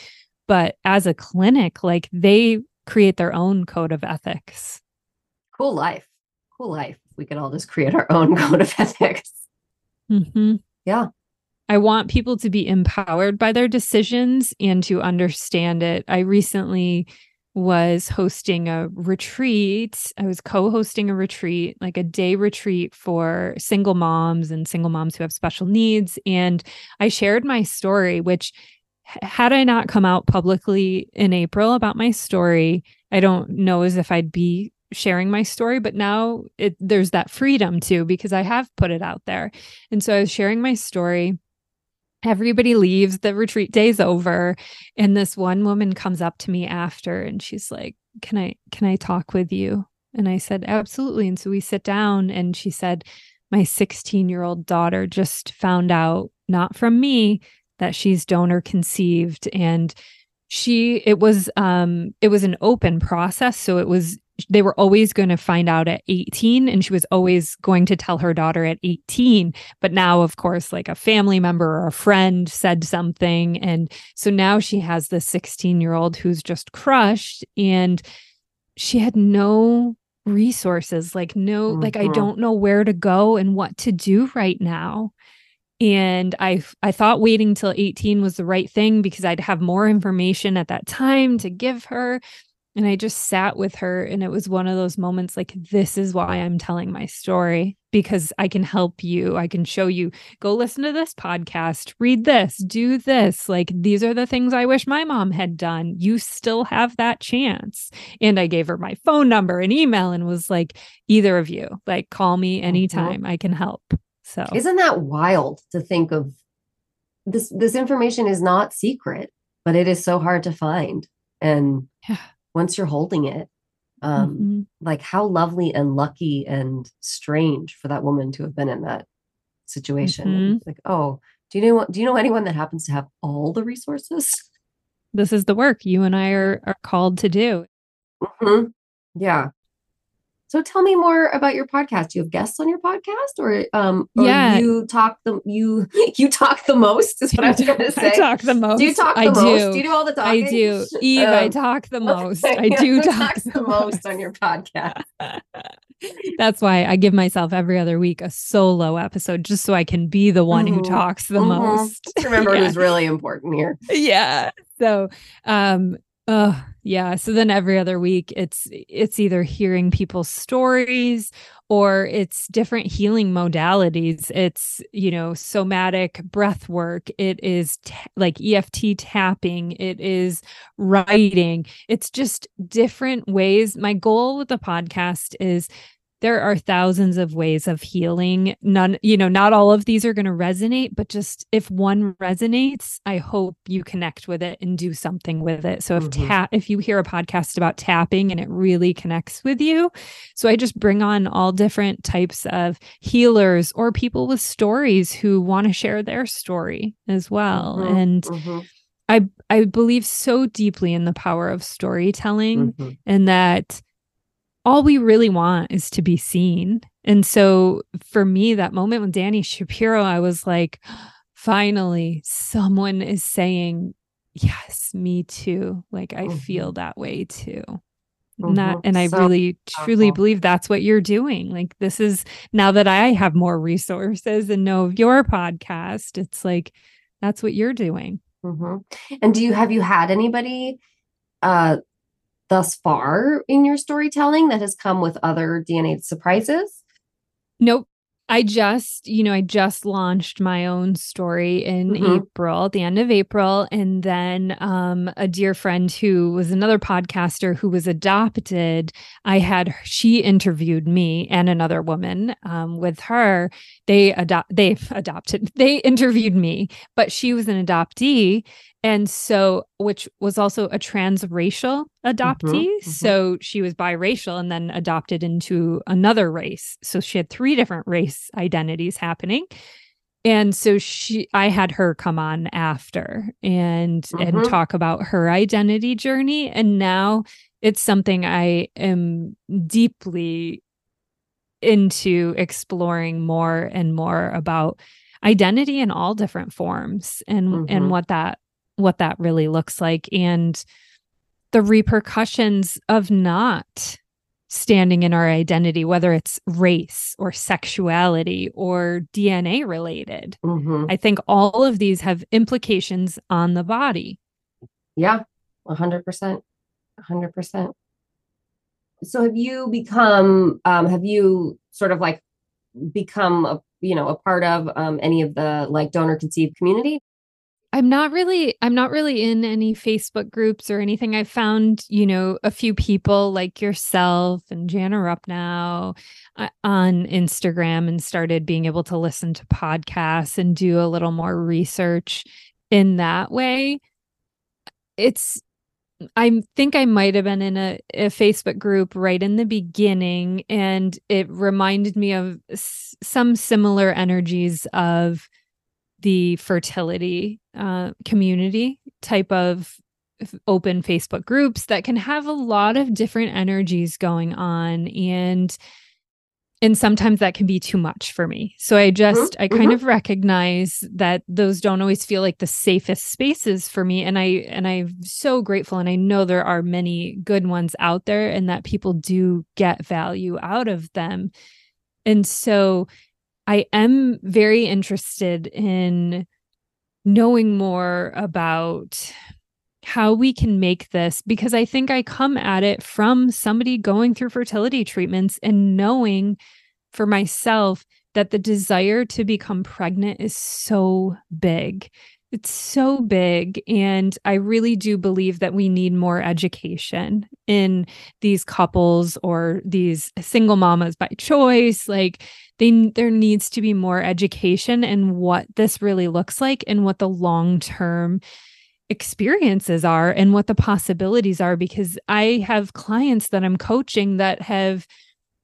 but as a clinic like they create their own code of ethics cool life cool life we could all just create our own <laughs> code of ethics mm-hmm. yeah I want people to be empowered by their decisions and to understand it. I recently was hosting a retreat. I was co hosting a retreat, like a day retreat for single moms and single moms who have special needs. And I shared my story, which, had I not come out publicly in April about my story, I don't know as if I'd be sharing my story but now it there's that freedom too because I have put it out there. And so I was sharing my story. Everybody leaves the retreat day's over and this one woman comes up to me after and she's like can i can i talk with you? And i said absolutely. And so we sit down and she said my 16 year old daughter just found out not from me that she's donor conceived and she it was um it was an open process so it was they were always going to find out at 18 and she was always going to tell her daughter at 18 but now of course like a family member or a friend said something and so now she has this 16 year old who's just crushed and she had no resources like no mm-hmm. like i mm-hmm. don't know where to go and what to do right now and i i thought waiting till 18 was the right thing because i'd have more information at that time to give her and I just sat with her. And it was one of those moments like, this is why I'm telling my story because I can help you. I can show you, go listen to this podcast, read this, do this. Like, these are the things I wish my mom had done. You still have that chance. And I gave her my phone number and email and was like, either of you, like, call me mm-hmm. anytime mm-hmm. I can help. So, isn't that wild to think of? This, this information is not secret, but it is so hard to find. And yeah once you're holding it Um, Mhm. like how lovely and lucky and strange for that woman to have been in that situation. And Like, oh, do you know do you know anyone that happens to have all the resources? This is the work you and I are are called to do. Mhm. Yeah. So tell me more about your podcast. Do you have guests on your podcast, or um, or Yeah. you talk the you <laughs> you talk the most? Is what I was <laughs> going to say. I talk the most. Do you talk the I most? do. Do you do all the I do. Eve, I Um, talk the okay. most. <laughs> I do talk talks the most on your podcast. That's why I give myself every other week a solo episode just so I can be the one who Mhm. talks the Mhm. most. Just remember Yeah. who's really important here. yeah. So um uh yeah, so then every other week it's it's either hearing people's stories or it's different healing modalities. It's, you know, somatic breath work, it is ta- like EFT tapping, it is writing. It's just different ways. My goal with the podcast is there are thousands of ways of healing. None, you know, not all of these are going to resonate, but just if one resonates, I hope you connect with it and do something with it. So if Mhm. tap, if you hear a podcast about tapping and it really connects with you, so I just bring on all different types of healers or people with stories who want to share their story as well. Mhm, And mhm, I I believe so deeply in the power of storytelling mhm. and that all we really want is to be seen. And so for me, that moment with Dani Shapiro, I was like, finally, someone is saying, Yes, me too. Like I Mhm. feel that way too. And that Mhm. and I So really truly powerful. believe that's what you're doing. Like this is now that I have more resources and know of your podcast, it's like that's what you're doing. Mhm. And do you have you had anybody uh thus far in your storytelling that has come with other DNA surprises? Nope. I just, you know, I just launched my own story in Mhm. April, at the end of April. And then um, a dear friend who was another podcaster who was adopted, I had she interviewed me and another woman um, with her. They adopt they've <laughs> adopted, they interviewed me, but she was an adoptee. And so, which was also a transracial adoptee. mhm. So she was biracial and then adopted into another race. So she had three different race identities happening. And so she I had her come on after and and Mhm. talk about her identity journey. And now it's something I am deeply into exploring more and more about identity in all different forms and Mhm. and what that what that really looks like and the repercussions of not standing in our identity whether it's race or sexuality or DNA related Mhm. i think all of these have implications on the body Yeah, 100%. 100%. So have you become um have you sort of like become a you know a part of um any of the like donor conceived community? I'm not really I'm not really in any Facebook groups or anything. I found, you know, a few people like yourself and Jana Rupnow uh, on Instagram and started being able to listen to podcasts and do a little more research in that way. It's I think I might have been in a, a Facebook group right in the beginning, and it reminded me of s- some similar energies of the fertility uh, community type of open Facebook groups that can have a lot of different energies going on and and sometimes that can be too much for me. So I just I kind mhm. of recognize that those don't always feel like the safest spaces for me and I and I'm so grateful and I know there are many good ones out there and that people do get value out of them. And so I am very interested in knowing more about how we can make this because I think I come at it from somebody going through fertility treatments and knowing for myself that the desire to become pregnant is so big. It's so big. And I really do believe that we need more education in these couples or these single mamas by choice. Like, they, there needs to be more education in what this really looks like and what the long term experiences are and what the possibilities are because I have clients that I'm coaching that have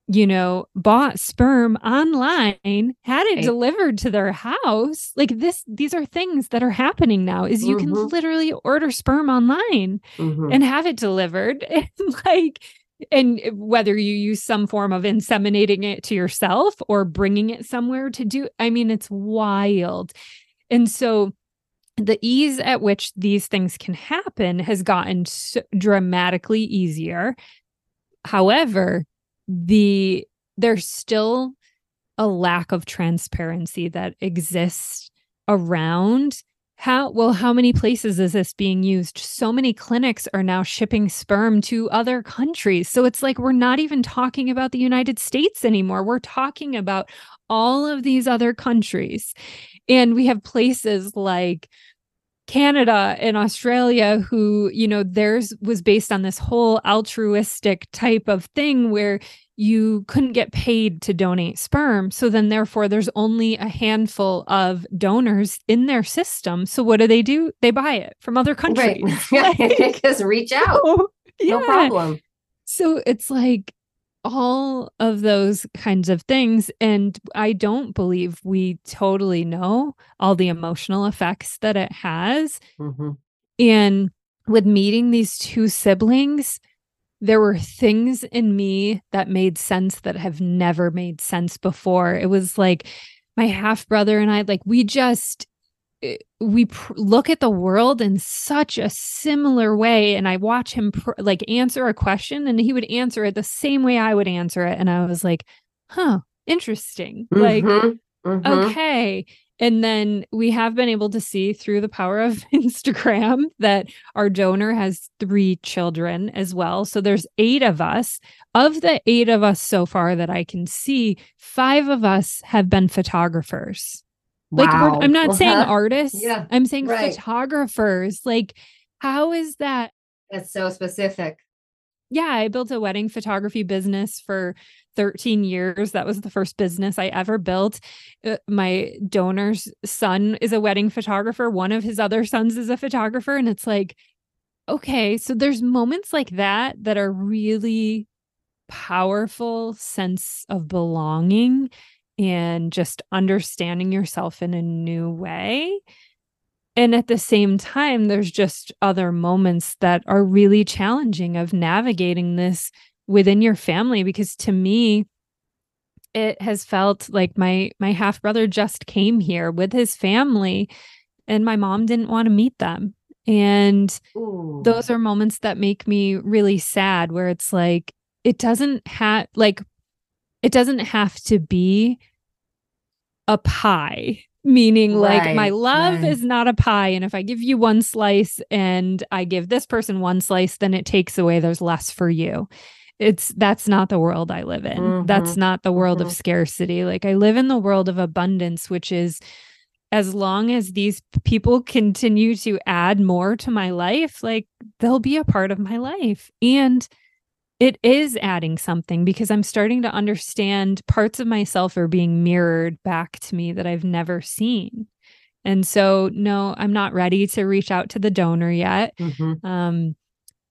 you know bought sperm online had it Right. delivered to their house like this these are things that are happening now is you can Mhm. literally order sperm online Mhm. and have it delivered <laughs> and like and whether you use some form of inseminating it to yourself or bringing it somewhere to do i mean it's wild and so the ease at which these things can happen has gotten so dramatically easier however the there's still a lack of transparency that exists around how well how many places is this being used? So many clinics are now shipping sperm to other countries. So it's like we're not even talking about the United States anymore. We're talking about all of these other countries. And we have places like Canada and Australia who, you know, theirs was based on this whole altruistic type of thing where you couldn't get paid to donate sperm. So then, therefore, there's only a handful of donors in their system. So what do they do? They buy it from other <laughs> countries. <laughs> Right. Yeah, Just reach out. Oh, No yeah. problem. So it's like all of those kinds of things. And I don't believe we totally know all the emotional effects that it has. Mhm. And with meeting these two siblings, there were things in me that made sense that have never made sense before. It was like my half brother and I, like, we just, we pr- look at the world in such a similar way. And I watch him pr- like answer a question and he would answer it the same way I would answer it. And I was like, huh, interesting. Like, Mhm. Mhm. okay. And then we have been able to see through the power of <laughs> Instagram that our donor has three children as well. So there's eight of us. Of the eight of us so far that I can see, five of us have been photographers. Like, Wow. I'm not saying Uh-huh. artists, Yeah, I'm saying right. photographers. Like, how is that? That's so specific. yeah, I built a wedding photography business for 13 years. That was the first business I ever built. Uh, my donor's son is a wedding photographer. One of his other sons is a photographer. And it's like, okay, so there's moments like that that are really powerful sense of belonging and just understanding yourself in a new way. And at the same time, there's just other moments that are really challenging of navigating this within your family because to me it has felt like my my half brother just came here with his family and my mom didn't want to meet them and Ooh. those are moments that make me really sad where it's like it doesn't have like it doesn't have to be a pie meaning like my love right. is not a pie and if i give you one slice and i give this person one slice then it takes away there's less for you it's that's not the world i live in that's Mhm, not the world of mhm. scarcity like i live in the world of abundance which is as long as these people continue to add more to my life, like they'll be a part of my life. And it is adding something because I'm starting to understand parts of myself are being mirrored back to me that I've never seen. And so, no, I'm not ready to reach out to the donor yet. Mhm. Um,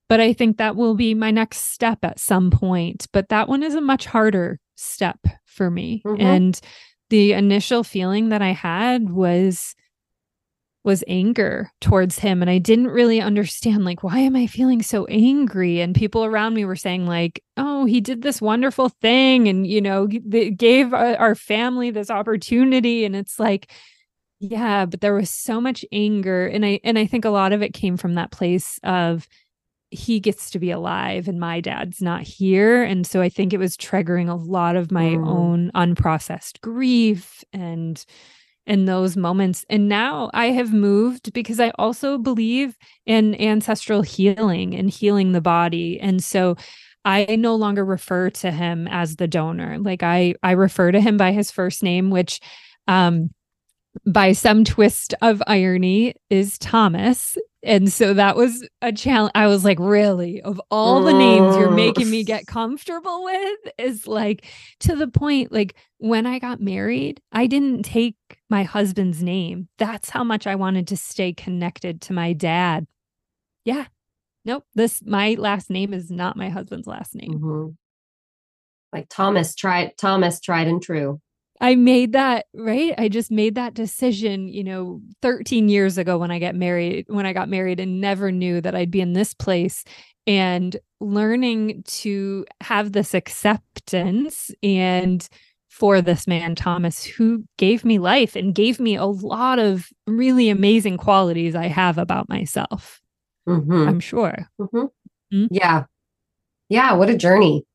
but I think that will be my next step at some point. But that one is a much harder step for me. Mhm. And the initial feeling that I had was was anger towards him. And I didn't really understand like why am I feeling so angry? And people around me were saying like oh he did this wonderful thing and you know gave uh, our family this opportunity. And it's like yeah but there was so much anger. And I and I think a lot of it came from that place of he gets to be alive and my dad's not here. And so i think it was triggering a lot of my Mm. own unprocessed grief and in those moments. And now i have moved because i also believe in ancestral healing and healing the body. And so i no longer refer to him as the donor. Like i i refer to him by his first name which um by some twist of irony is Thomas And so that was a challenge. I was like, really, of all the names you're making me get comfortable with, is like to the point, like when I got married, I didn't take my husband's name. That's how much I wanted to stay connected to my dad. Yeah. Nope. This, my last name is not my husband's last name. Mm-hmm. Like Thomas tried, Thomas tried and true. I made that, right? I just made that decision, you know, 13 years ago when I got married, when I got married and never knew that I'd be in this place and learning to have this acceptance and for this man Thomas who gave me life and gave me a lot of really amazing qualities I have about myself. Mm-hmm. I'm sure. Mm-hmm. Mm-hmm. Yeah. Yeah, what a journey.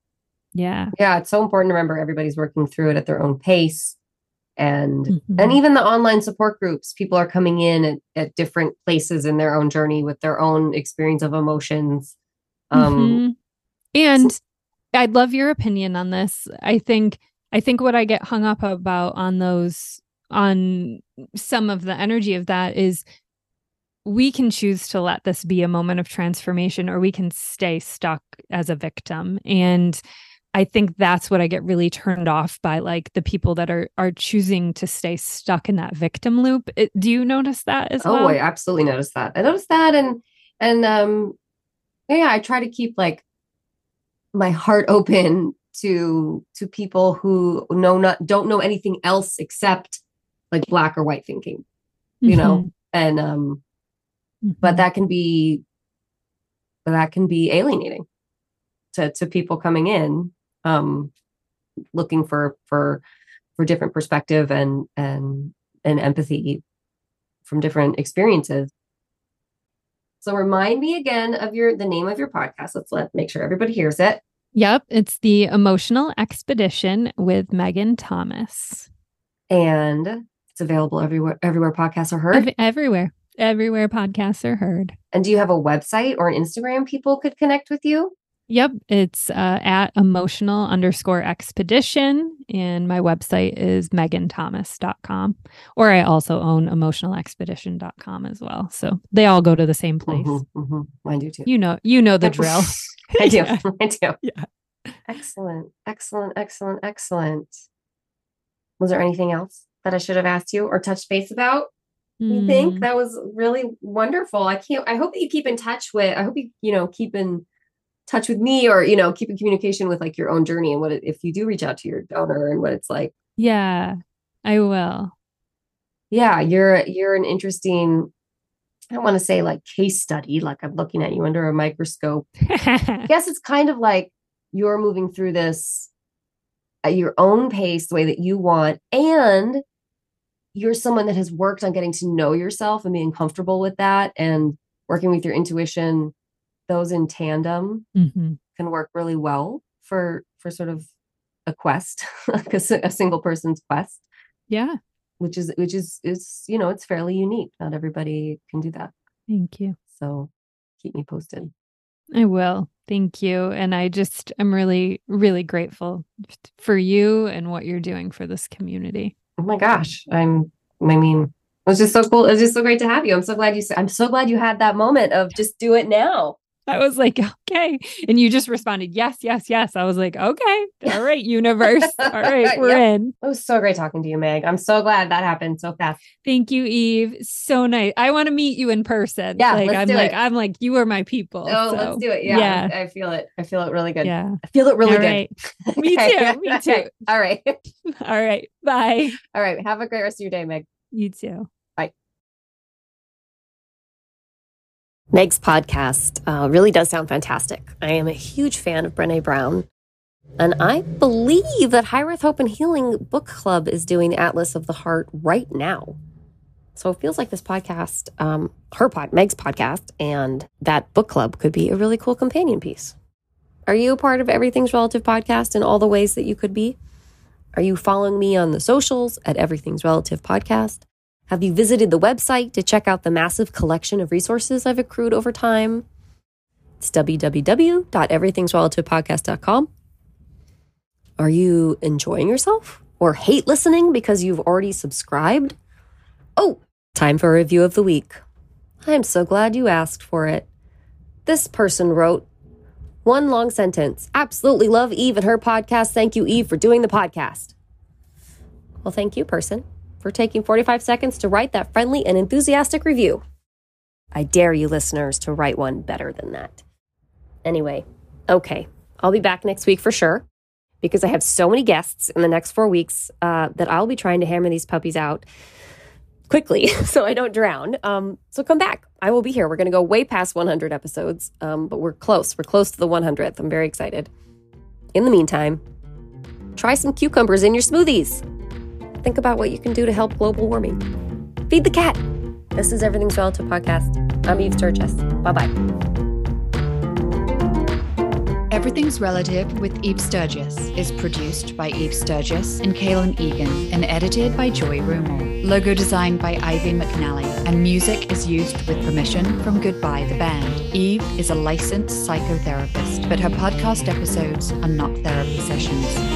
Yeah. Yeah. It's so important to remember everybody's working through it at their own pace. And mm-hmm. and even the online support groups, people are coming in at, at, different places in their own journey with their own experience of emotions. Um mm-hmm. and I'd love your opinion on this. I think I think what I get hung up about on those on some of the energy of that is we can choose to let this be a moment of transformation or we can stay stuck as a victim and I think that's what I get really turned off by like the people that are are choosing to stay stuck in that victim loop. It, do you notice that as oh, well? Oh, I absolutely notice that. I notice that and and um yeah, I try to keep like my heart <laughs> open to to people who know not don't know anything else except like black or white thinking. You mm-hmm. know? And um mm-hmm. but that can be that can be alienating to to people coming in um, looking for for for different perspective and and and empathy from different experiences. So remind me again of your the name of your podcast. Let's let make sure everybody hears it. Yep, it's the Emotional Expedition with Megan Thomas. And it's available everywhere everywhere podcasts are heard. everywhere. Everywhere podcasts are heard. And do you have a website or an Instagram people could connect with you? Yep. It's uh, at emotional underscore expedition. And my website is meganthomas.com. Or I also own emotionalexpedition.com as well. So they all go to the same place. Mm-hmm, mm-hmm. Mine do too. You know, you know the drill. <laughs> I do. Yeah. <laughs> I do. Yeah. Excellent. Excellent. Excellent. Excellent. Was there anything else that I should have asked you or touched base about? You mm. think that was really wonderful. I can't I hope that you keep in touch with I hope you, you know, keep in touch with me or you know keep in communication with like your own journey and what it, if you do reach out to your donor and what it's like. Yeah i will. Yeah you're you're an interesting i don't want to say like case study like i'm looking at you under a microscope. <laughs> I guess it's kind of like you're moving through this at your own pace the way that you want and you're someone that has worked on getting to know yourself and being comfortable with that and working with your intuition those in tandem mm-hmm. can work really well for for sort of a quest <laughs> like a, a single person's quest yeah which is which is is you know it's fairly unique not everybody can do that thank you so keep me posted i will thank you and i just i'm really really grateful for you and what you're doing for this community oh my gosh i'm i mean it was just so cool. It was just so great to have you. I'm so glad you. Said I'm so glad you had that moment of just do it now. <laughs> I was like, okay. And you just responded, yes, yes, yes. I was like, okay. All right, universe. <laughs> All right, we're yep. in. It was so great talking to you, Meg. I'm so glad that happened so fast. Thank you, Eve. So nice. I want to meet you in person. Yeah. Like I'm like, it. I'm like, you are my people. Oh, so, let's do it. Yeah. yeah. I, I, feel it. I feel it really good. Yeah. I feel it really All good. Right. <laughs> Me too. Me too. All right. All right. Bye. All right. Have a great rest of your day, Meg. You too. Meg's podcast uh, really does sound fantastic. I am a huge fan of Brene Brown. And I believe that Hiraeth Hope and Healing Book Club is doing Atlas of the Heart right now. So it feels like this podcast, um, her pod, Meg's podcast, and that book club could be a really cool companion piece. Are you a part of Everything's Relative podcast in all the ways that you could be? Are you following me on the socials at Everything's Relative Podcast? Have you visited the website to check out the massive collection of resources I've accrued over time? It's www.everythingsrelativepodcast.com. Are you enjoying yourself or hate listening because you've already subscribed? Oh, time for a review of the week. I'm so glad you asked for it. This person wrote one long sentence. Absolutely love Eve and her podcast. Thank you, Eve, for doing the podcast. Well, thank you, person, for taking 45 seconds to write that friendly and enthusiastic review. I dare you, listeners, to write one better than that. Anyway, okay, I'll be back next week for sure because I have so many guests in the next four weeks uh, that I'll be trying to hammer these puppies out quickly <laughs> so I don't drown. Um, so come back. I will be here. We're going to go way past 100 episodes, um, but we're close. We're close to the 100th. I'm very excited. In the meantime, try some cucumbers in your smoothies. Think about what you can do to help global warming. Feed the cat. This is Everything's Relative Podcast. I'm Eve Sturges. Bye bye. Everything's Relative with Eve Sturges is produced by Eve Sturges and Kaylin Egan and edited by Joy Rumel. Logo designed by Ivy McNally and music is used with permission from Goodbye the Band. Eve is a licensed psychotherapist, but her podcast episodes are not therapy sessions.